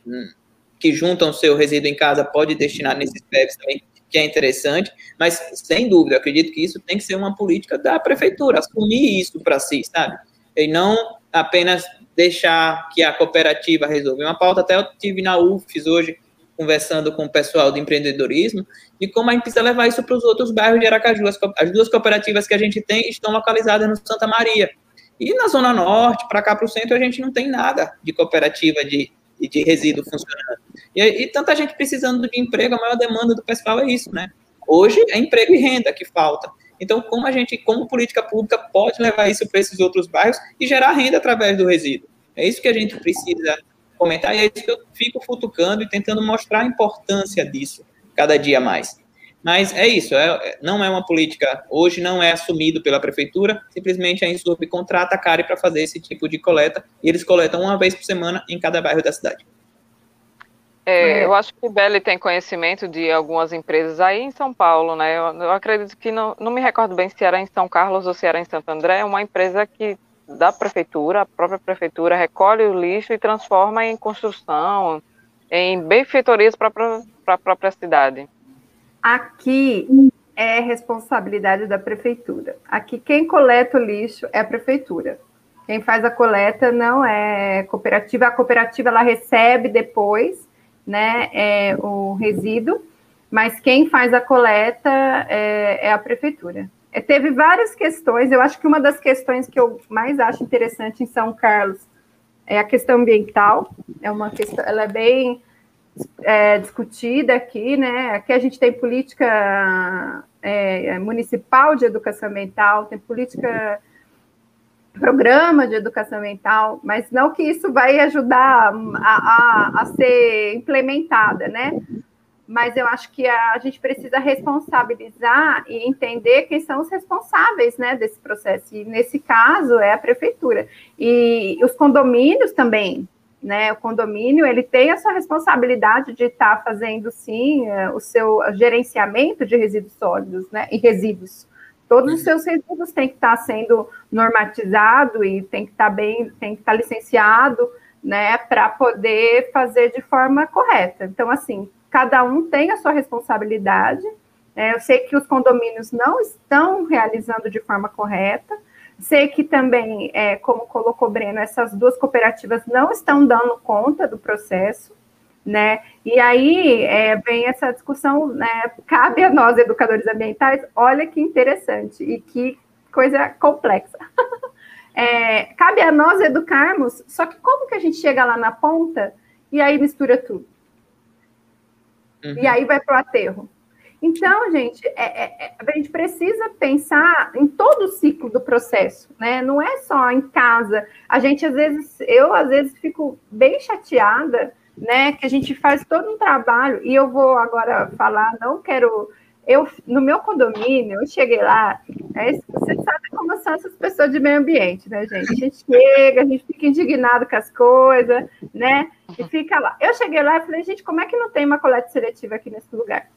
que juntam seu resíduo em casa pode destinar nesses PEVs também que é interessante, mas sem dúvida, acredito que isso tem que ser uma política da prefeitura, assumir isso para si, sabe? E não apenas deixar que a cooperativa resolva. Uma pauta até eu tive na UFES hoje, conversando com o pessoal do empreendedorismo, e como a gente precisa levar isso para os outros bairros de Aracaju. As, as duas cooperativas que a gente tem estão localizadas no Santa Maria. E na Zona Norte, para cá para o centro, a gente não tem nada de cooperativa de, de resíduo funcionando. E, e, tanta gente precisando de emprego, a maior demanda do pessoal é isso, né? Hoje é emprego e renda que falta. Então, como a gente, como política pública, pode levar isso para esses outros bairros e gerar renda através do resíduo? É isso que a gente precisa comentar e é isso que eu fico futucando e tentando mostrar a importância disso cada dia mais. Mas é isso, é, não é uma política, hoje não é assumido pela prefeitura, simplesmente a Insurb contrata a CARI para fazer esse tipo de coleta, e eles coletam uma vez por semana em cada bairro da cidade. É, eu acho que Belly tem conhecimento de algumas empresas aí em São Paulo, né? Eu, eu, acredito que não, não me recordo bem se era em São Carlos ou se era em Santo André, é uma empresa que da prefeitura, a própria prefeitura recolhe o lixo e transforma em construção, em benfeitorias para a própria cidade. Aqui é responsabilidade da prefeitura. Aqui quem coleta o lixo é a prefeitura. Quem faz a coleta não é cooperativa. A cooperativa ela recebe depois, né, é, o resíduo, mas quem faz a coleta é, é a prefeitura. É, teve várias questões. Eu acho que uma das questões que eu mais acho interessante em São Carlos é a questão ambiental. É uma questão, ela é bem é, discutida aqui, né? Aqui a gente tem política é, municipal de educação ambiental, tem política programa de educação ambiental, mas não que isso vai ajudar a, a, a ser implementada, né? Mas eu acho que a, a, gente precisa responsabilizar e entender quem são os responsáveis, né, desse processo. E nesse caso é a prefeitura e os condomínios também né? O condomínio ele tem a sua responsabilidade de estar tá fazendo sim é, o seu gerenciamento de resíduos sólidos, né? E resíduos. Todos os seus resíduos têm que estar tá sendo normatizado e tem que estar tá bem, tem que estar licenciado, né? Para poder fazer de forma correta. Então, assim, cada um tem a sua responsabilidade. Né? Eu sei que os condomínios não estão realizando de forma correta Sei que também, é, como colocou Breno, essas duas cooperativas não estão dando conta do processo, né? E aí é, vem essa discussão, né? Cabe a nós, educadores ambientais, olha que interessante e que coisa complexa. é, cabe a nós educarmos, só que como que a gente chega lá na ponta e aí mistura tudo? Uhum. E aí vai para o aterro. Então, gente, é, é, é, a gente precisa pensar em todo o ciclo do processo, né? Não é só em casa. A gente, às vezes, eu, às vezes, fico bem chateada, né? Que a gente faz todo um trabalho, e eu vou agora falar, não quero. Eu, no meu condomínio, eu cheguei lá, é, você sabe como são essas pessoas de meio ambiente, né, gente? A gente chega, a gente fica indignado com as coisas, né? E fica lá. Eu cheguei lá e falei, gente, como é que não tem uma coleta seletiva aqui nesse lugar?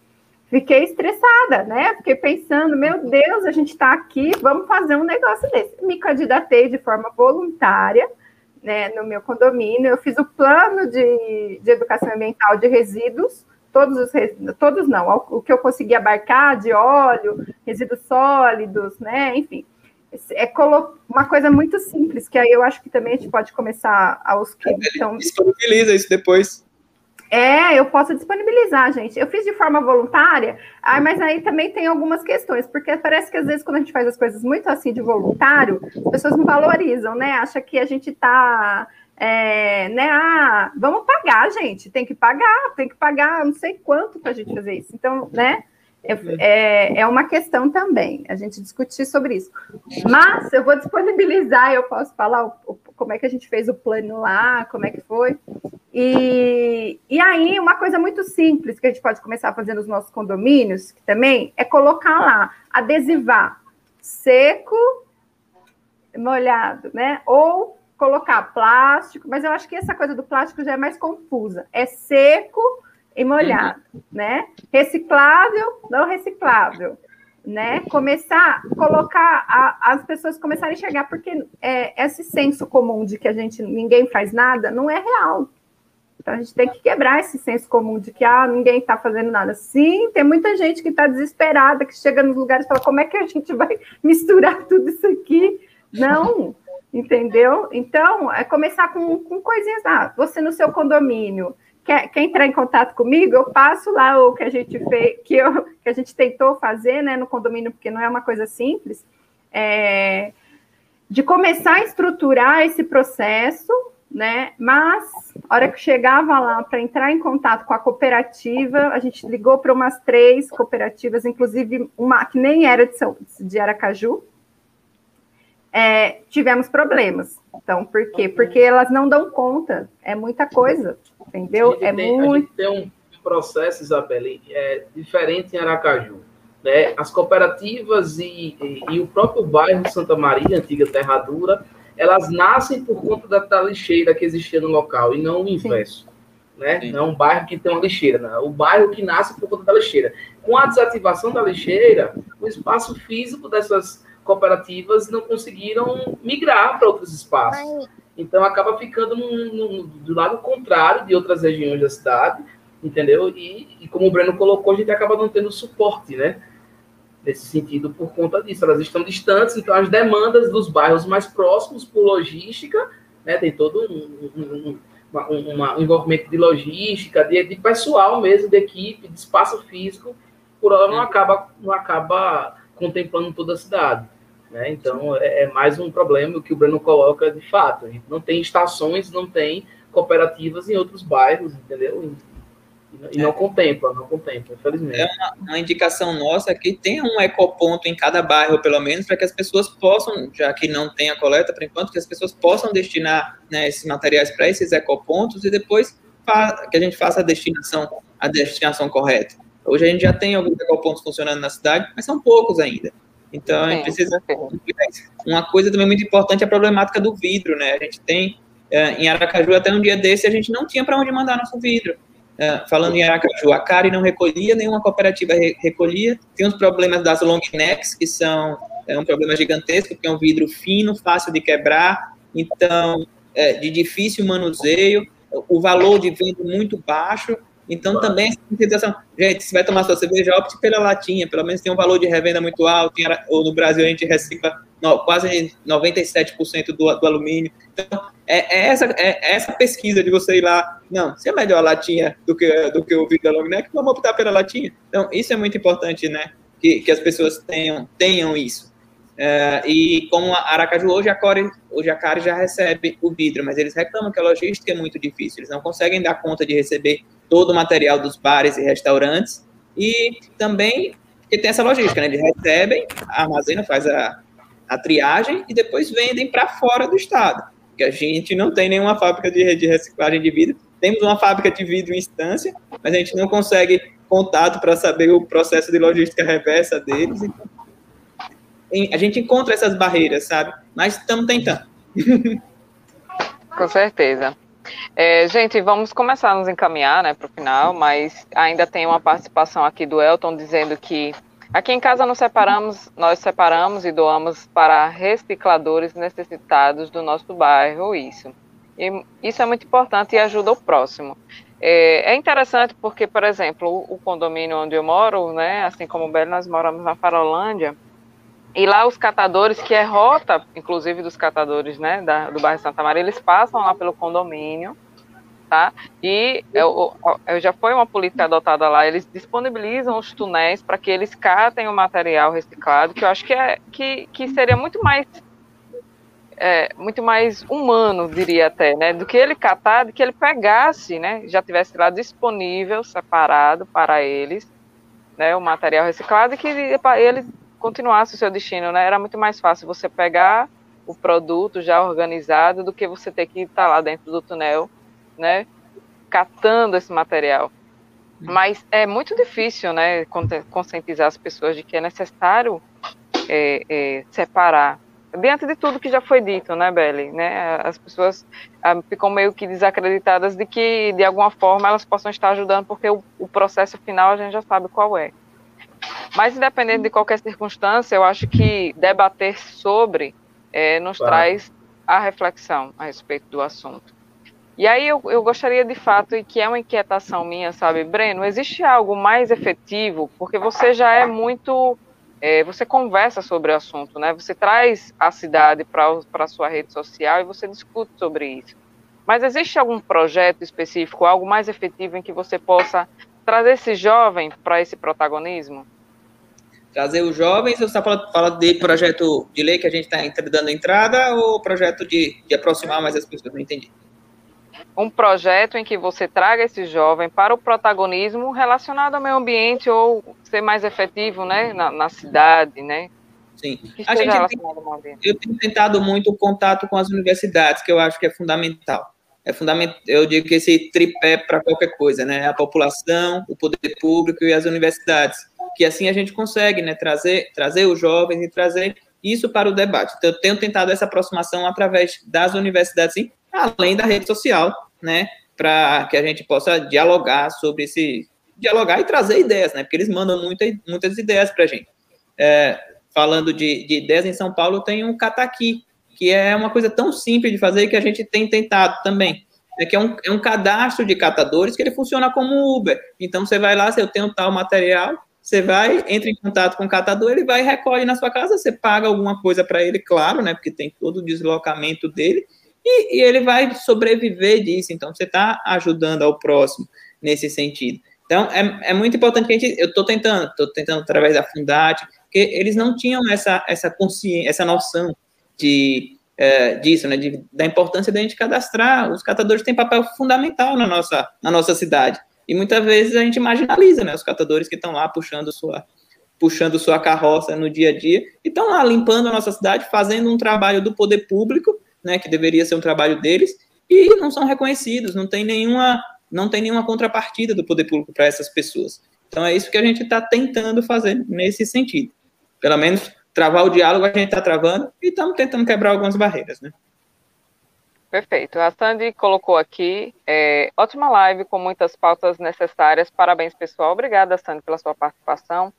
Fiquei estressada, né? Fiquei pensando, meu Deus, a gente está aqui, vamos fazer um negócio desse. Me candidatei de forma voluntária, né, no meu condomínio. Eu fiz o plano de, de educação ambiental de resíduos, todos os todos não, o que eu consegui abarcar de óleo, resíduos sólidos, né? Enfim, é uma coisa muito simples, que aí eu acho que também a gente pode começar aos que então disponibiliza isso depois. É, eu posso disponibilizar, gente. Eu fiz de forma voluntária, ah, mas aí também tem algumas questões, porque parece que às vezes quando a gente faz as coisas muito assim de voluntário, as pessoas não valorizam, né? Acha que a gente tá. É, né, ah, vamos pagar, gente, tem que pagar, tem que pagar não sei quanto para a gente fazer isso. Então, né, é, é, uma questão também, a gente discutir sobre isso. Mas eu vou disponibilizar, eu posso falar o, o, como é que a gente fez o plano lá, como é que foi. E, e aí, uma coisa muito simples que a gente pode começar a fazer nos nossos condomínios, que também é colocar lá, adesivar seco, molhado, né? Ou colocar plástico, mas eu acho que essa coisa do plástico já é mais confusa. É seco e molhado, uhum. né? Reciclável, não reciclável, né? Começar a colocar a, as pessoas começarem a enxergar, porque é, esse senso comum de que a gente ninguém faz nada não é real. Então a gente tem que quebrar esse senso comum de que ah, ninguém está fazendo nada. Sim, tem muita gente que está desesperada, que chega nos lugares e fala: como é que a gente vai misturar tudo isso aqui? Não, entendeu? Então, é começar com, com coisinhas. Ah, você no seu condomínio quer, quer, entrar em contato comigo, eu passo lá o que a gente fez, que, eu, que a gente tentou fazer né, no condomínio, porque não é uma coisa simples, é, de começar a estruturar esse processo, né? Mas a hora que chegava lá para entrar em contato com a cooperativa, a gente ligou para umas três cooperativas, inclusive uma que nem era de, São, de Aracaju, é, tivemos problemas. Então, por quê? Porque elas não dão conta, é muita coisa, entendeu? É tem, muito. tem um, processo, Isabelle, é diferente em Aracaju. Né? As cooperativas e, e, e, o próprio bairro Santa Maria, antiga Terra Dura, elas nascem por conta da, da lixeira que existia no local e não o inverso. Né? Não é um bairro que tem uma lixeira, né? o bairro que nasce por conta da lixeira. Com a desativação da lixeira, o espaço físico dessas cooperativas não conseguiram migrar para outros espaços. Então acaba ficando no, no, do lado contrário de outras regiões da cidade, entendeu? E, e, como o Breno colocou, a gente acaba não tendo suporte, né? Nesse sentido, por conta disso. Elas estão distantes, então as demandas dos bairros mais próximos por logística, né? Tem todo um, um, uma, um envolvimento de logística, de, de, pessoal mesmo, de equipe, de espaço físico, por hora não acaba, não acaba contemplando toda a cidade. Né? Então, é, é, mais um problema que o Breno coloca de fato. A gente não tem estações, não tem cooperativas em outros bairros, entendeu? E, e não é. contempla, não contempla, infelizmente. É uma, uma, indicação nossa que tenha um ecoponto em cada bairro, pelo menos, para que as pessoas possam, já que não tem a coleta por enquanto, que as pessoas possam destinar né, esses materiais para esses ecopontos e depois que a gente faça a destinação, a destinação correta. Hoje a gente já tem alguns ecopontos funcionando na cidade, mas são poucos ainda. Então, a gente precisa. Uma coisa também muito importante é a problemática do vidro, né? A gente tem. É, em Aracaju, até um dia desse, a gente não tinha para onde mandar nosso vidro. É, falando em Aracaju, a CARI não recolhia, nenhuma cooperativa recolhia. Tem os problemas das long necks, que são é um problema gigantesco, porque é um vidro fino, fácil de quebrar, então, é, de difícil manuseio, o valor de venda muito baixo, então, claro. também, sensação, gente, se vai tomar sua cerveja, opte pela latinha, pelo menos tem um valor de revenda muito alto, ou no Brasil a gente recicla no, quase 97% do, do alumínio. Então, é, é, essa, é essa pesquisa de você ir lá, não, se é melhor a latinha do que, do que o vidro long neck, vamos optar pela latinha. Então, isso é muito importante, né, que, que as pessoas tenham, tenham isso. É, e como a Aracaju hoje a, Core, hoje a Cari já recebe o vidro, mas eles reclamam que a logística é muito difícil, eles não conseguem dar conta de receber todo o material dos bares e restaurantes, e também que tem essa logística, né? Eles recebem, armazenam, faz a, a triagem e depois vendem para fora do estado. Que a gente não tem nenhuma fábrica de, de reciclagem de vidro. Temos uma fábrica de vidro em instância, mas a gente não consegue contato para saber o processo de logística reversa deles. Então, a gente encontra essas barreiras, sabe? Mas estamos tentando. Com certeza. É, gente, vamos começar a nos encaminhar né, para o final, mas ainda tem uma participação aqui do Elton dizendo que aqui em casa nós separamos, nós separamos e doamos para recicladores necessitados do nosso bairro, isso. E isso é muito importante e ajuda o próximo. É, é interessante porque, por exemplo, o, o, condomínio onde eu moro, né, assim como o Belo, nós moramos na Farolândia, e lá os catadores, que é rota, inclusive dos catadores, né, da, do bairro Santa Maria, eles passam lá pelo condomínio, tá? E eu, eu já foi uma política adotada lá, eles disponibilizam os túneis para que eles catem o material reciclado, que eu acho que, é, que, que seria muito mais é, muito mais humano, diria até, né, do que ele catar, de que ele pegasse, né, já tivesse lá disponível, separado para eles, né, o material reciclado e que ele continuasse o seu destino, né? Era muito mais fácil você pegar o produto já organizado do que você ter que estar lá dentro do túnel, né? Catando esse material. Mas é muito difícil, né? Conscientizar as pessoas de que é necessário é, é, separar. Diante de tudo que já foi dito, né, Beli? Né? As pessoas ah, ficam meio que desacreditadas de que, de alguma forma, elas possam estar ajudando, porque o, o processo final a gente já sabe qual é. Mas, independente de qualquer circunstância, eu acho que debater sobre é, nos claro. traz a reflexão a respeito do assunto. E aí eu, eu gostaria de fato, e que é uma inquietação minha, sabe, Breno, existe algo mais efetivo, porque você já é muito. É, você conversa sobre o assunto, né? Você traz a cidade para a sua rede social e você discute sobre isso. Mas existe algum projeto específico, algo mais efetivo em que você possa trazer esse jovem para esse protagonismo? Trazer os jovens, você está falando, falando de projeto de lei que a gente está dando entrada ou projeto de, de aproximar mais as pessoas? Não entendi. Um projeto em que você traga esse jovem para o protagonismo relacionado ao meio ambiente ou ser mais efetivo né, na, na cidade, né? Sim. A gente tem, eu tenho tentado muito o contato com as universidades, que eu acho que é fundamental. é fundamental, eu digo que esse tripé para qualquer coisa, né? A população, o poder público e as universidades, que assim a gente consegue, né, trazer, trazer os jovens e trazer isso para o debate. Então, eu tenho tentado essa aproximação através das universidades, sim, além da rede social, né, para que a gente possa dialogar sobre esse, dialogar e trazer ideias, né, porque eles mandam muita, muitas ideias para a gente. É, falando de, de ideias, em São Paulo tem um cataqui, que é uma coisa tão simples de fazer que a gente tem tentado também. É que é um, é um cadastro de catadores que ele funciona como Uber. Então você vai lá, se eu tenho tal material, você vai, entra em contato com o catador, ele vai e recolhe na sua casa, você paga alguma coisa para ele, claro, né? Porque tem todo o deslocamento dele, e, e ele vai sobreviver disso. Então você está ajudando ao próximo nesse sentido. Então é, é muito importante que a gente. Eu estou tentando, estou tentando através da Fundate, porque eles não tinham essa, essa consciência, essa noção de, é, disso, né, de, da importância da gente cadastrar. Os catadores têm papel fundamental na nossa, na nossa cidade. E muitas vezes a gente marginaliza né, os catadores que estão lá puxando sua, puxando sua carroça no dia a dia e estão lá limpando a nossa cidade, fazendo um trabalho do poder público, né, que deveria ser um trabalho deles, e não são reconhecidos, não tem nenhuma, não tem nenhuma contrapartida do poder público para essas pessoas. Então é isso que a gente está tentando fazer nesse sentido. Pelo menos travar o diálogo a gente está travando e estamos tentando quebrar algumas barreiras, né? Perfeito. A Sandy colocou aqui, é, ótima live com muitas pautas necessárias. Parabéns, pessoal. Obrigada, Sandy, pela sua participação.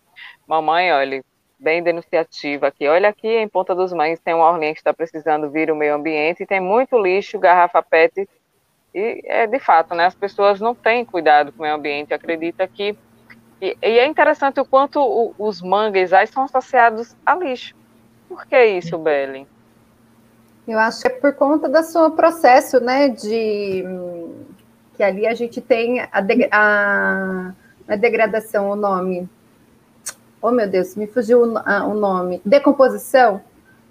Mamãe, olha, bem denunciativa aqui. Olha aqui, em Ponta dos Mães tem uma orlinha que está precisando vir o meio ambiente tem muito lixo, garrafa PET. E é de fato, né? As pessoas não têm cuidado com o meio ambiente. Acredita que e, e é interessante o quanto o, os manguezais são associados a lixo. Por que isso, Belen? Eu acho que é por conta do seu processo, né, de que ali a gente tem a, de, a, a degradação, o nome. Oh, meu Deus, me fugiu o, a, o nome. Decomposição,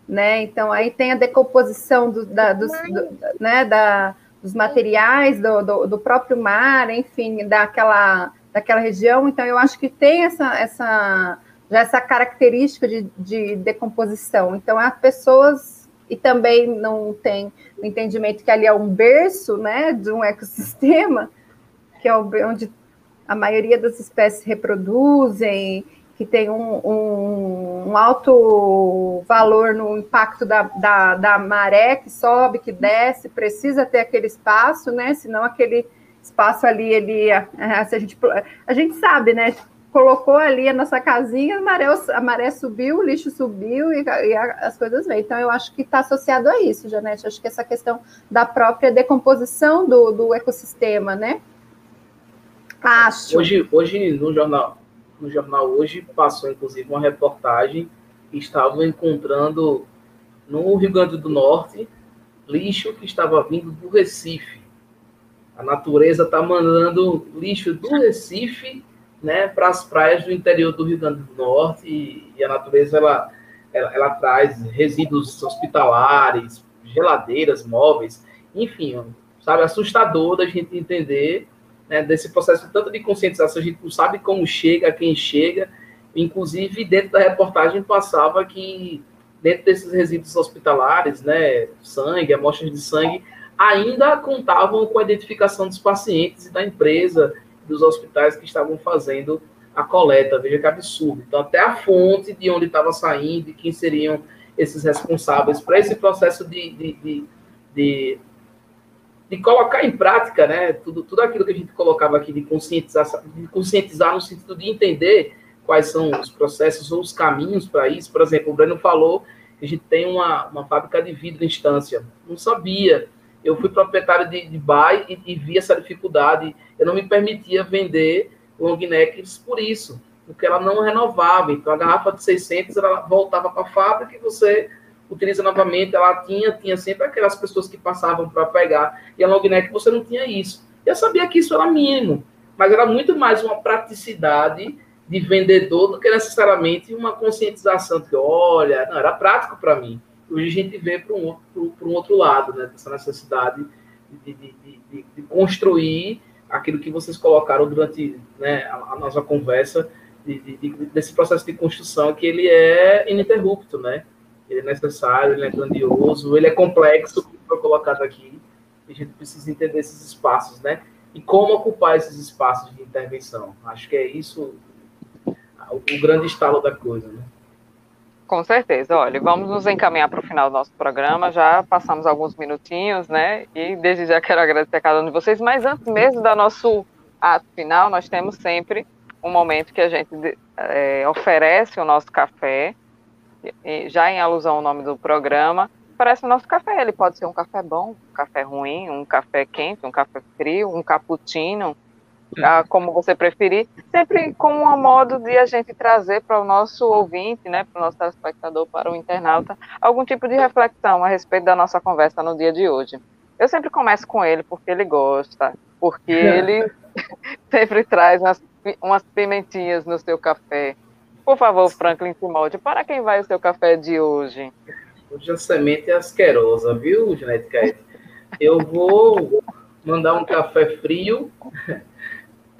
né? Então, aí tem a decomposição do, da, dos, do, né, da, dos materiais, do, do, do, próprio mar, enfim, daquela, daquela região. Então, eu acho que tem essa, essa, já essa característica de, de decomposição. Então, as pessoas e também não tem o entendimento que ali é um berço né, de um ecossistema, que é onde a maioria das espécies reproduzem, que tem um, um, um alto valor no impacto da, da, da, maré que sobe, que desce, precisa ter aquele espaço, né? Senão aquele espaço ali, ele, a, a, gente, a gente sabe, né? Colocou ali a nossa casinha, a maré, a maré subiu, o lixo subiu e, e as coisas veio. Então, eu acho que está associado a isso, Janete. Acho que essa questão da própria decomposição do, do ecossistema, né? Acho. Hoje, hoje no jornal, no jornal hoje passou inclusive uma reportagem que estavam encontrando no Rio Grande do Norte lixo que estava vindo do Recife. A natureza está mandando lixo do Recife né, para as praias do interior do Rio Grande do Norte e, e a natureza ela, ela, ela, traz resíduos hospitalares, geladeiras, móveis, enfim, sabe, assustador da gente entender né, desse processo tanto de conscientização, a gente não sabe como chega, quem chega, inclusive dentro da reportagem passava que dentro desses resíduos hospitalares, né, sangue, amostras de sangue, ainda contavam com a identificação dos pacientes e da empresa, dos hospitais que estavam fazendo a coleta. Veja que absurdo. Então, até a fonte de onde estava saindo e quem seriam esses responsáveis para esse processo de, de, de, de, de colocar em prática né, tudo, tudo aquilo que a gente colocava aqui de conscientizar, de conscientizar no sentido de entender quais são os processos ou os caminhos para isso. Por exemplo, o Breno falou que a gente tem uma, uma fábrica de vidro em instância. Não sabia eu fui proprietário de, de e, e, vi essa dificuldade. Eu não me permitia vender long necks por isso, porque ela não renovava. Então, a garrafa de 600 ela voltava para a fábrica e você utiliza novamente. Ela tinha, tinha sempre aquelas pessoas que passavam para pegar. E a long neck você não tinha isso. Eu sabia que isso era mínimo, mas era muito mais uma praticidade de vendedor do que necessariamente uma conscientização que, olha, não, era prático para mim hoje a gente vê para um, um outro lado, né? Essa necessidade de, de, de, de, construir aquilo que vocês colocaram durante né, a, a nossa conversa, desse processo de construção, que ele é ininterrupto, né? Ele é necessário, ele é grandioso, ele é complexo, que foi colocado aqui, a gente precisa entender esses espaços, né? E como ocupar esses espaços de intervenção. Acho que é isso o, o grande estalo da coisa, né? Com certeza. Olha, vamos nos encaminhar para o final do nosso programa. Já passamos alguns minutinhos, né? E desde já quero agradecer a cada um de vocês. Mas antes mesmo do nosso ato final, nós temos sempre um momento que a gente é, oferece o nosso café, já em alusão ao nome do programa, oferece o nosso café. Ele pode ser um café bom, um café ruim, um café quente, um café frio, um cappuccino, ah, como você preferir, sempre com um modo de a gente trazer para o nosso ouvinte, né, para o nosso telespectador, para o internauta, algum tipo de reflexão a respeito da nossa conversa no dia de hoje. Eu sempre começo com ele porque ele gosta, porque ele sempre traz umas, umas pimentinhas no seu café. Por favor, Franklin Timóteo, para quem vai o seu café de hoje? Hoje a semente é asquerosa, viu, Janete Eu vou mandar um café frio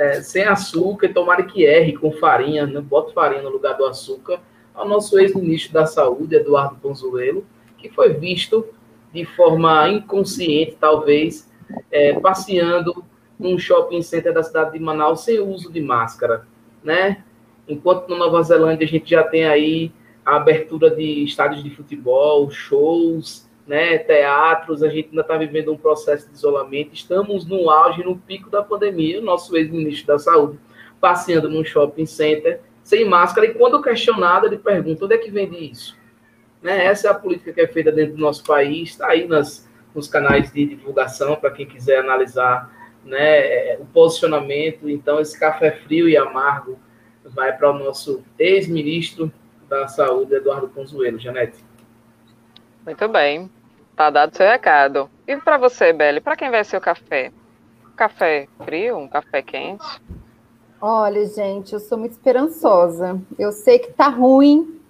é, sem açúcar, tomara que erre com farinha, né? bota farinha no lugar do açúcar, ao nosso ex-ministro da Saúde, Eduardo Ponzuelo, que foi visto de forma inconsciente, talvez, é, passeando num shopping center da cidade de Manaus sem uso de máscara, né? Enquanto na Nova Zelândia a gente já tem aí a abertura de estádios de futebol, shows, né, teatros, a gente ainda está vivendo um processo de isolamento, estamos no auge, no pico da pandemia, o nosso ex-ministro da Saúde passeando num shopping center, sem máscara, e quando questionado, ele pergunta, onde é que vende isso? Né, essa é a política que é feita dentro do nosso país, está aí nas, nos canais de divulgação, para quem quiser analisar né, o posicionamento, então esse café frio e amargo vai para o nosso ex-ministro da Saúde, Eduardo Ponzuelo. Janete. Muito bem. Tá dado seu recado. E para você, Belle, para quem vai ser o café? Café frio, um café quente? Olha, gente, eu sou muito esperançosa. Eu sei que tá ruim,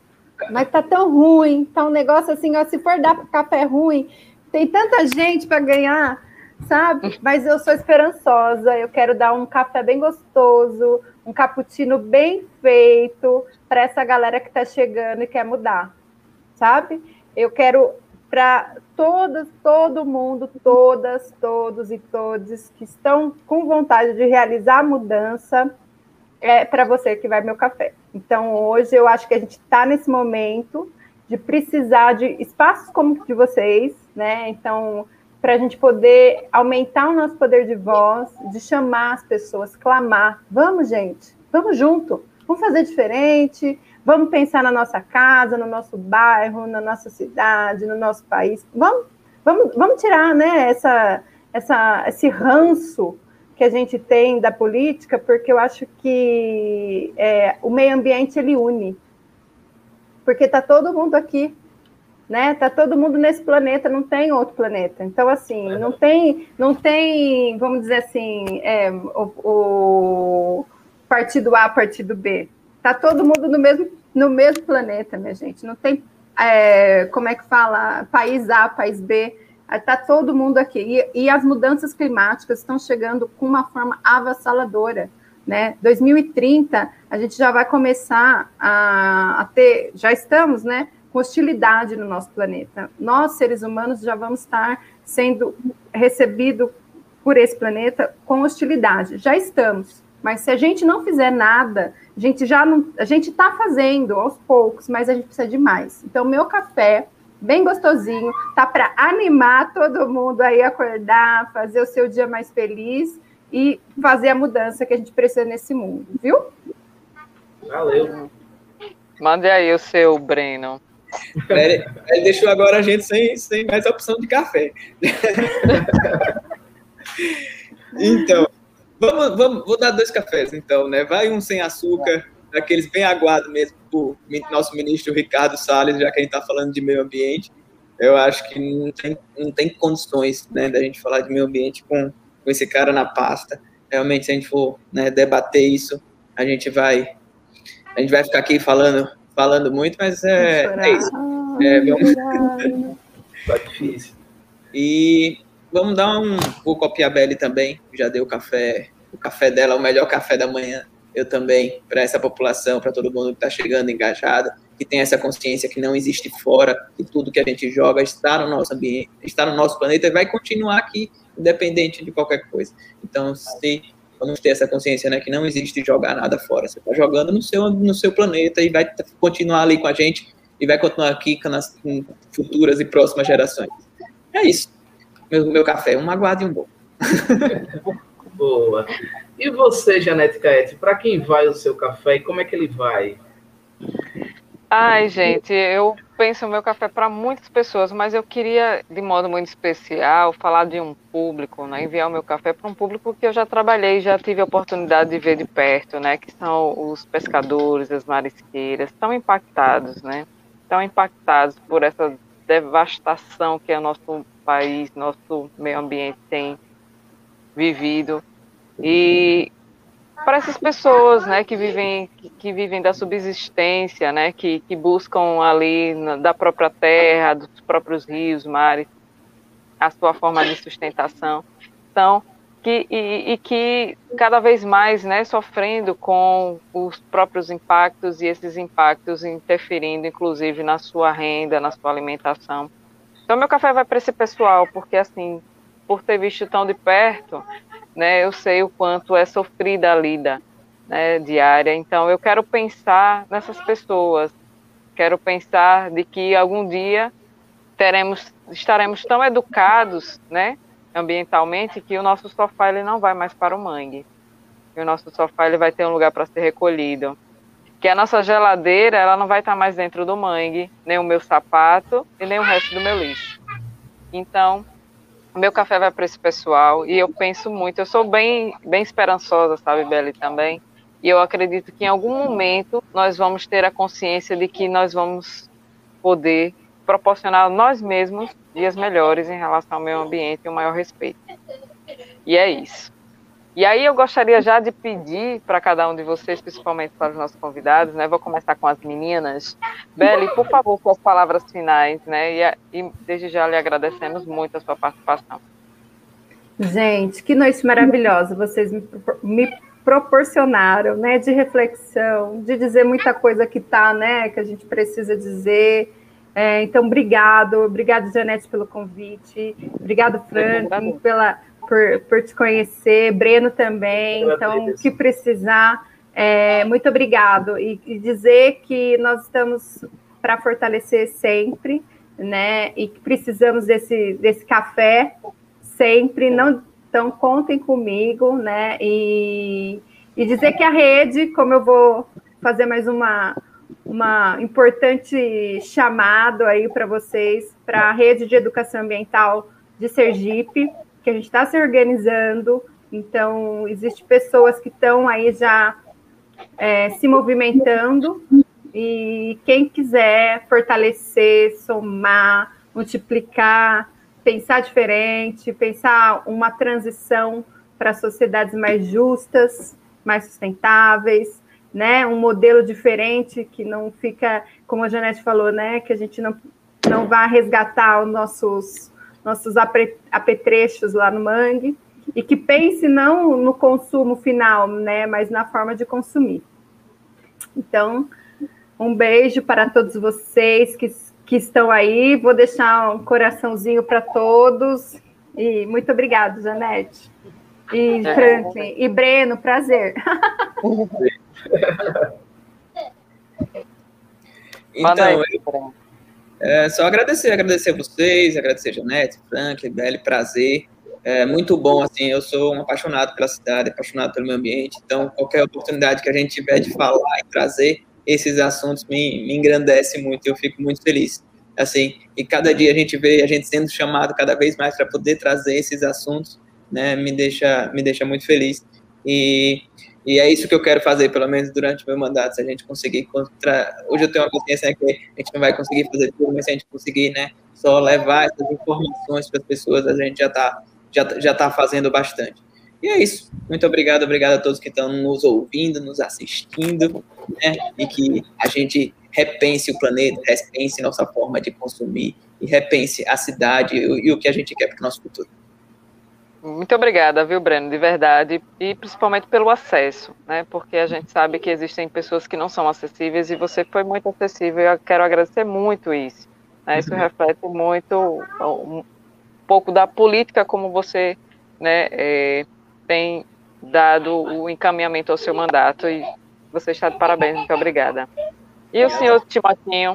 mas tá tão ruim, tá um negócio assim, ó, se for dar café ruim, tem tanta gente para ganhar, sabe? Mas eu sou esperançosa, eu quero dar um café bem gostoso, um cappuccino bem feito para essa galera que está chegando e quer mudar, sabe? Eu quero para todas, todo mundo, todas, todos e todos que estão com vontade de realizar a mudança, é para você que vai meu café. Então, hoje eu acho que a gente está nesse momento de precisar de espaços como o de vocês, né? Então, para a gente poder aumentar o nosso poder de voz, de chamar as pessoas, clamar. Vamos, gente, vamos junto, vamos fazer diferente, Vamos pensar na nossa casa, no nosso bairro, na nossa cidade, no nosso país. Vamos, vamos, vamos tirar né, essa, essa, esse ranço que a gente tem da política, porque eu acho que é, o meio ambiente ele une. Porque está todo mundo aqui, né? Tá todo mundo nesse planeta, não tem outro planeta. Então, assim, não tem, não tem, vamos dizer assim, é, o, o partido A, partido B. Tá todo mundo no mesmo, no mesmo planeta, minha gente. Não tem, é, como é que fala, país A, país B. Está todo mundo aqui. E, e, as mudanças climáticas estão chegando com uma forma avassaladora. Né? 2030, a gente já vai começar a, a ter, já estamos, né, com hostilidade no nosso planeta. Nós, seres humanos, já vamos estar sendo recebidos por esse planeta com hostilidade. Já estamos. Mas se a gente não fizer nada, a gente já não, a gente está fazendo aos poucos, mas a gente precisa de mais. Então, meu café, bem gostosinho, tá para animar todo mundo aí acordar, fazer o seu dia mais feliz e fazer a mudança que a gente precisa nesse mundo, viu? Valeu. Mande aí o seu, Breno. Ele, ele deixou agora a gente sem, sem mais opção de café. então, Vamos, vamos, vou dar dois cafés, então, né? Vai um sem açúcar, daqueles bem aguados mesmo, por nosso ministro Ricardo Salles, já que a gente está falando de meio ambiente. Eu acho que não tem, não tem condições né, da gente falar de meio ambiente com, com esse cara na pasta. Realmente, se a gente for né, debater isso, a gente vai a gente vai ficar aqui falando, falando muito, mas é, é isso. É, vamos... Tá difícil. E vamos dar um. Vou copiar a Belly também, já deu café o café dela, o melhor café da manhã, eu também, para essa população, para todo mundo que está chegando engajado. que tem essa consciência que não existe fora, que tudo que a gente joga está no nosso ambiente, está no nosso planeta e vai continuar aqui, independente de qualquer coisa. Então, se vamos ter essa consciência, né, que não existe jogar nada fora. Você está jogando no seu, no seu planeta e vai continuar ali com a gente e vai continuar aqui com com futuras e próximas gerações. É isso. Meu, meu café, um aguado e um bom. Boa. E você, Janete Caete, para quem vai o seu café e como é que ele vai? Ai, gente, eu penso o meu café para muitas pessoas, mas eu queria, de modo muito especial, falar de um público, né? enviar o meu café para um público que eu já trabalhei, já tive a oportunidade de ver de perto, né? Que são os pescadores, as marisqueiras, estão impactados, né? Estão impactados por essa devastação que o nosso país, nosso meio ambiente tem vivido. E para essas pessoas, né, que vivem que, vivem da subsistência, né, que, que buscam ali na, da própria terra, dos próprios rios, mares, a sua forma de sustentação. Então, que, e, e, que cada vez mais, né, sofrendo com os próprios impactos e esses impactos interferindo, inclusive, na sua renda, na sua alimentação. Então, meu café vai para esse pessoal, porque assim, por ter visto tão de perto, né, eu sei o quanto é sofrida a lida né, diária. Então, eu quero pensar nessas pessoas, quero pensar de que algum dia teremos, estaremos tão educados, né, ambientalmente, que o nosso sofá ele não vai mais para o mangue. E o nosso sofá ele vai ter um lugar para ser recolhido. Que a nossa geladeira ela não vai estar mais dentro do mangue, nem o meu sapato e nem o resto do meu lixo. Então, meu café vai para esse pessoal e eu penso muito. Eu sou bem, bem esperançosa, sabe, Beli, também. E eu acredito que em algum momento nós vamos ter a consciência de que nós vamos poder proporcionar a nós mesmos dias melhores em relação ao meio ambiente e o maior respeito. E é isso. E aí eu gostaria já de pedir para cada um de vocês, principalmente para os nossos convidados, né? Vou começar com as meninas. Beli, por favor, com as palavras finais, né? E, e desde já lhe agradecemos muito a sua participação. Gente, que noite maravilhosa vocês me, me proporcionaram, né? De reflexão, de dizer muita coisa que tá, né? Que a gente precisa dizer. É, então, obrigado, obrigado, Janete, pelo convite, obrigado, Frank, pela por, por te conhecer, Breno também. Então, o que precisar, é, muito obrigado. E, e dizer que nós estamos para fortalecer sempre, né? E que precisamos desse, desse café sempre. Não, então, contem comigo, né? E, e dizer que a rede, como eu vou fazer mais uma, uma importante chamado aí para vocês, para a rede de educação ambiental de Sergipe, que a gente está se organizando, então existem pessoas que estão aí já é, se movimentando, e quem quiser fortalecer, somar, multiplicar, pensar diferente, pensar uma transição para sociedades mais justas, mais sustentáveis, né? Um modelo diferente que não fica, como a Janete falou, né? Que a gente não, não vá resgatar os nossos nossos apetrechos lá no mangue, e que pense não no consumo final, né, mas na forma de consumir. Então, um beijo para todos vocês que, que estão aí. Vou deixar um coraçãozinho para todos. E muito obrigado, Janete. E é. Franklin. E Breno, prazer. então, eu, é, só agradecer, agradecer a vocês, agradecer a Janete, Frank, Belle, prazer. É muito bom, assim, eu sou um apaixonado pela cidade, apaixonado pelo meio ambiente, então qualquer oportunidade que a gente tiver de falar e trazer esses assuntos me, me engrandece muito, eu fico muito feliz. Assim, e cada dia a gente vê a gente sendo chamado cada vez mais para poder trazer esses assuntos, né, me deixa, me deixa muito feliz. E e é isso que eu quero fazer, pelo menos durante o meu mandato, se a gente conseguir encontrar. Hoje eu tenho uma consciência que a gente não vai conseguir fazer tudo, mas se a gente conseguir, né, só levar essas informações para as pessoas, a gente já está já, já tá fazendo bastante. E é isso. Muito obrigado, obrigado a todos que estão nos ouvindo, nos assistindo, né, e que a gente repense o planeta, repense nossa forma de consumir e repense a cidade e, e o que a gente quer para o nosso futuro. Muito obrigada, viu, Breno, de verdade, e principalmente pelo acesso, né? Porque a gente sabe que existem pessoas que não são acessíveis e você foi muito acessível. Eu quero agradecer muito isso. Né? Isso reflete muito um pouco da política como você, né, é, tem dado o encaminhamento ao seu mandato e você está de parabéns. Muito obrigada. E o senhor Timotinho?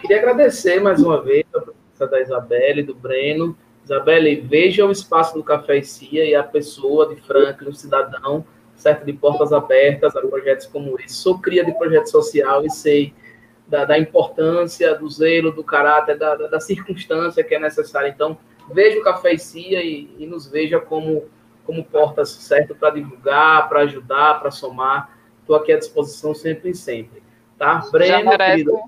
Queria agradecer mais uma vez a presença da Isabelle, do Breno Isabelle, veja o espaço do Café e Cia e a pessoa de Franklin, um cidadão, certo, de portas abertas a projetos como esse. Sou cria de projeto social e sei da, da importância, do zelo, do caráter, da, da, da, circunstância que é necessária. Então, veja o Café e Cia e, e nos veja como, como portas, certo, para divulgar, para ajudar, para somar. Estou aqui à disposição sempre e sempre. Tá? Breno, querido.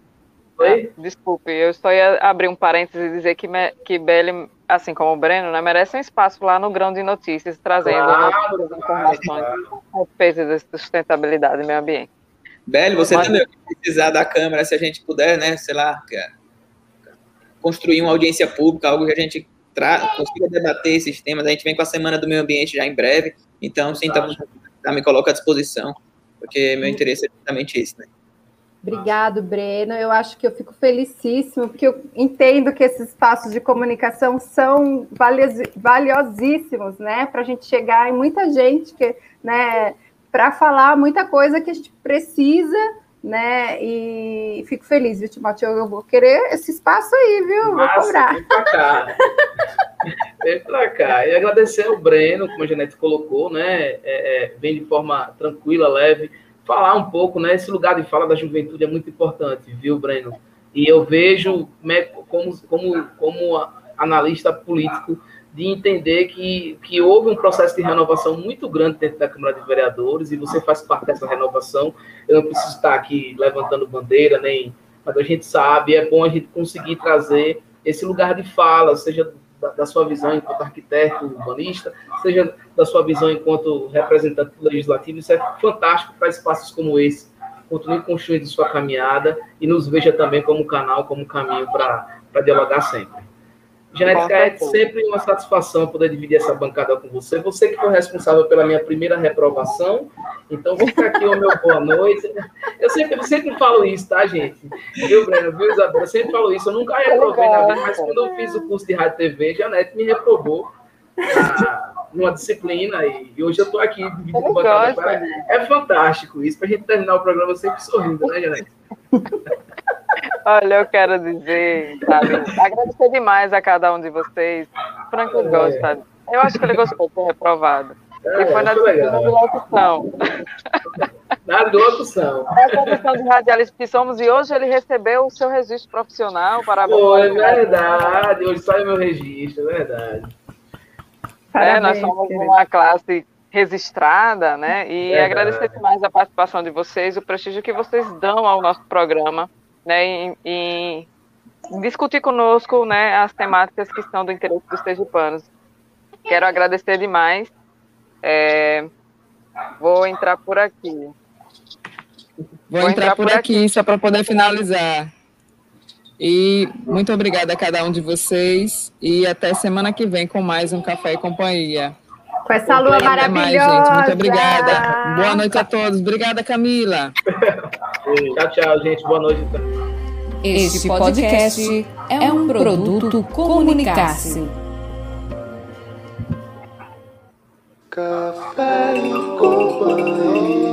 Oi? Desculpe, eu só ia abrir um parênteses e dizer que, me, que Belle assim como o Breno, né, merece um espaço lá no Grão de Notícias, trazendo claro, informações claro. a respeito da sustentabilidade do meio ambiente. Belo, você Mas... também precisar da Câmara, se a gente puder, né, sei lá, construir uma audiência pública, algo que a gente consiga debater esses temas. A gente vem com a Semana do Meio Ambiente já em breve, então, sim, tá, me coloco à disposição, porque meu interesse é justamente esse, né. Obrigado, Breno. Eu acho que eu fico felicíssimo, porque eu entendo que esses espaços de comunicação são valiosíssimos, né? Para a gente chegar em muita gente, que, né? Para falar muita coisa que a gente precisa, né? E fico feliz, viu, Timóteo? Eu vou querer esse espaço aí, viu? Massa, vou cobrar. Vem para cá. vem para cá. E agradecer ao Breno, como a Janete colocou, né? É, é, vem de forma tranquila, leve falar um pouco, né? Esse lugar de fala da juventude é muito importante, viu, Breno? E eu vejo né, como, como, como analista político de entender que, que houve um processo de renovação muito grande dentro da Câmara de Vereadores e você faz parte dessa renovação. Eu não preciso estar aqui levantando bandeira, nem, mas a gente sabe, é bom a gente conseguir trazer esse lugar de fala, seja da, da, sua visão enquanto arquiteto urbanista, seja da sua visão enquanto representante legislativo. Isso é fantástico para espaços como esse. Continue construindo sua caminhada e nos veja também como canal, como caminho para dialogar sempre. Genética, é sempre uma satisfação poder dividir essa bancada com você. Você que foi responsável pela minha primeira reprovação, então vou ficar aqui o meu boa noite. Eu sempre, eu sempre falo isso, tá, gente? Viu, Breno? Viu, Isabel? Eu sempre falo isso. Eu nunca reprovei na vida, mas quando eu fiz o curso de rádio e TV, Janete me reprovou numa disciplina e, hoje eu estou aqui dividindo bancada. É fantástico isso, para a gente terminar o programa sempre sorrindo, né, Janete? Olha, eu quero dizer, sabe, agradecer demais a cada um de vocês. Franco é. gosta. Eu acho que ele gostou de ser reprovado. É, e foi na de locução. Na locução. Essa questão de radialista que somos, e hoje ele recebeu o seu registro profissional. Parabéns. Pô, é verdade. Hoje sai o meu registro, é verdade. Parabéns, é, nós somos querido. uma classe registrada, né? E é agradecer demais a participação de vocês, o prestígio que vocês dão ao nosso programa né, em, em, discutir conosco né, as temáticas que são do interesse dos sergipanos. Quero agradecer demais. É, vou entrar por aqui. Vou, vou entrar, entrar, por, por aqui, aqui só para poder finalizar. E muito obrigada a cada um de vocês. E até semana que vem com mais um Café e Companhia. Com essa lua maravilhosa. Mais, gente. Muito obrigada. Boa noite a todos. Obrigada, Camila. tchau, tchau, gente. Boa noite. Então. Este podcast é, é um produto Comunicar-se. Café e companhia.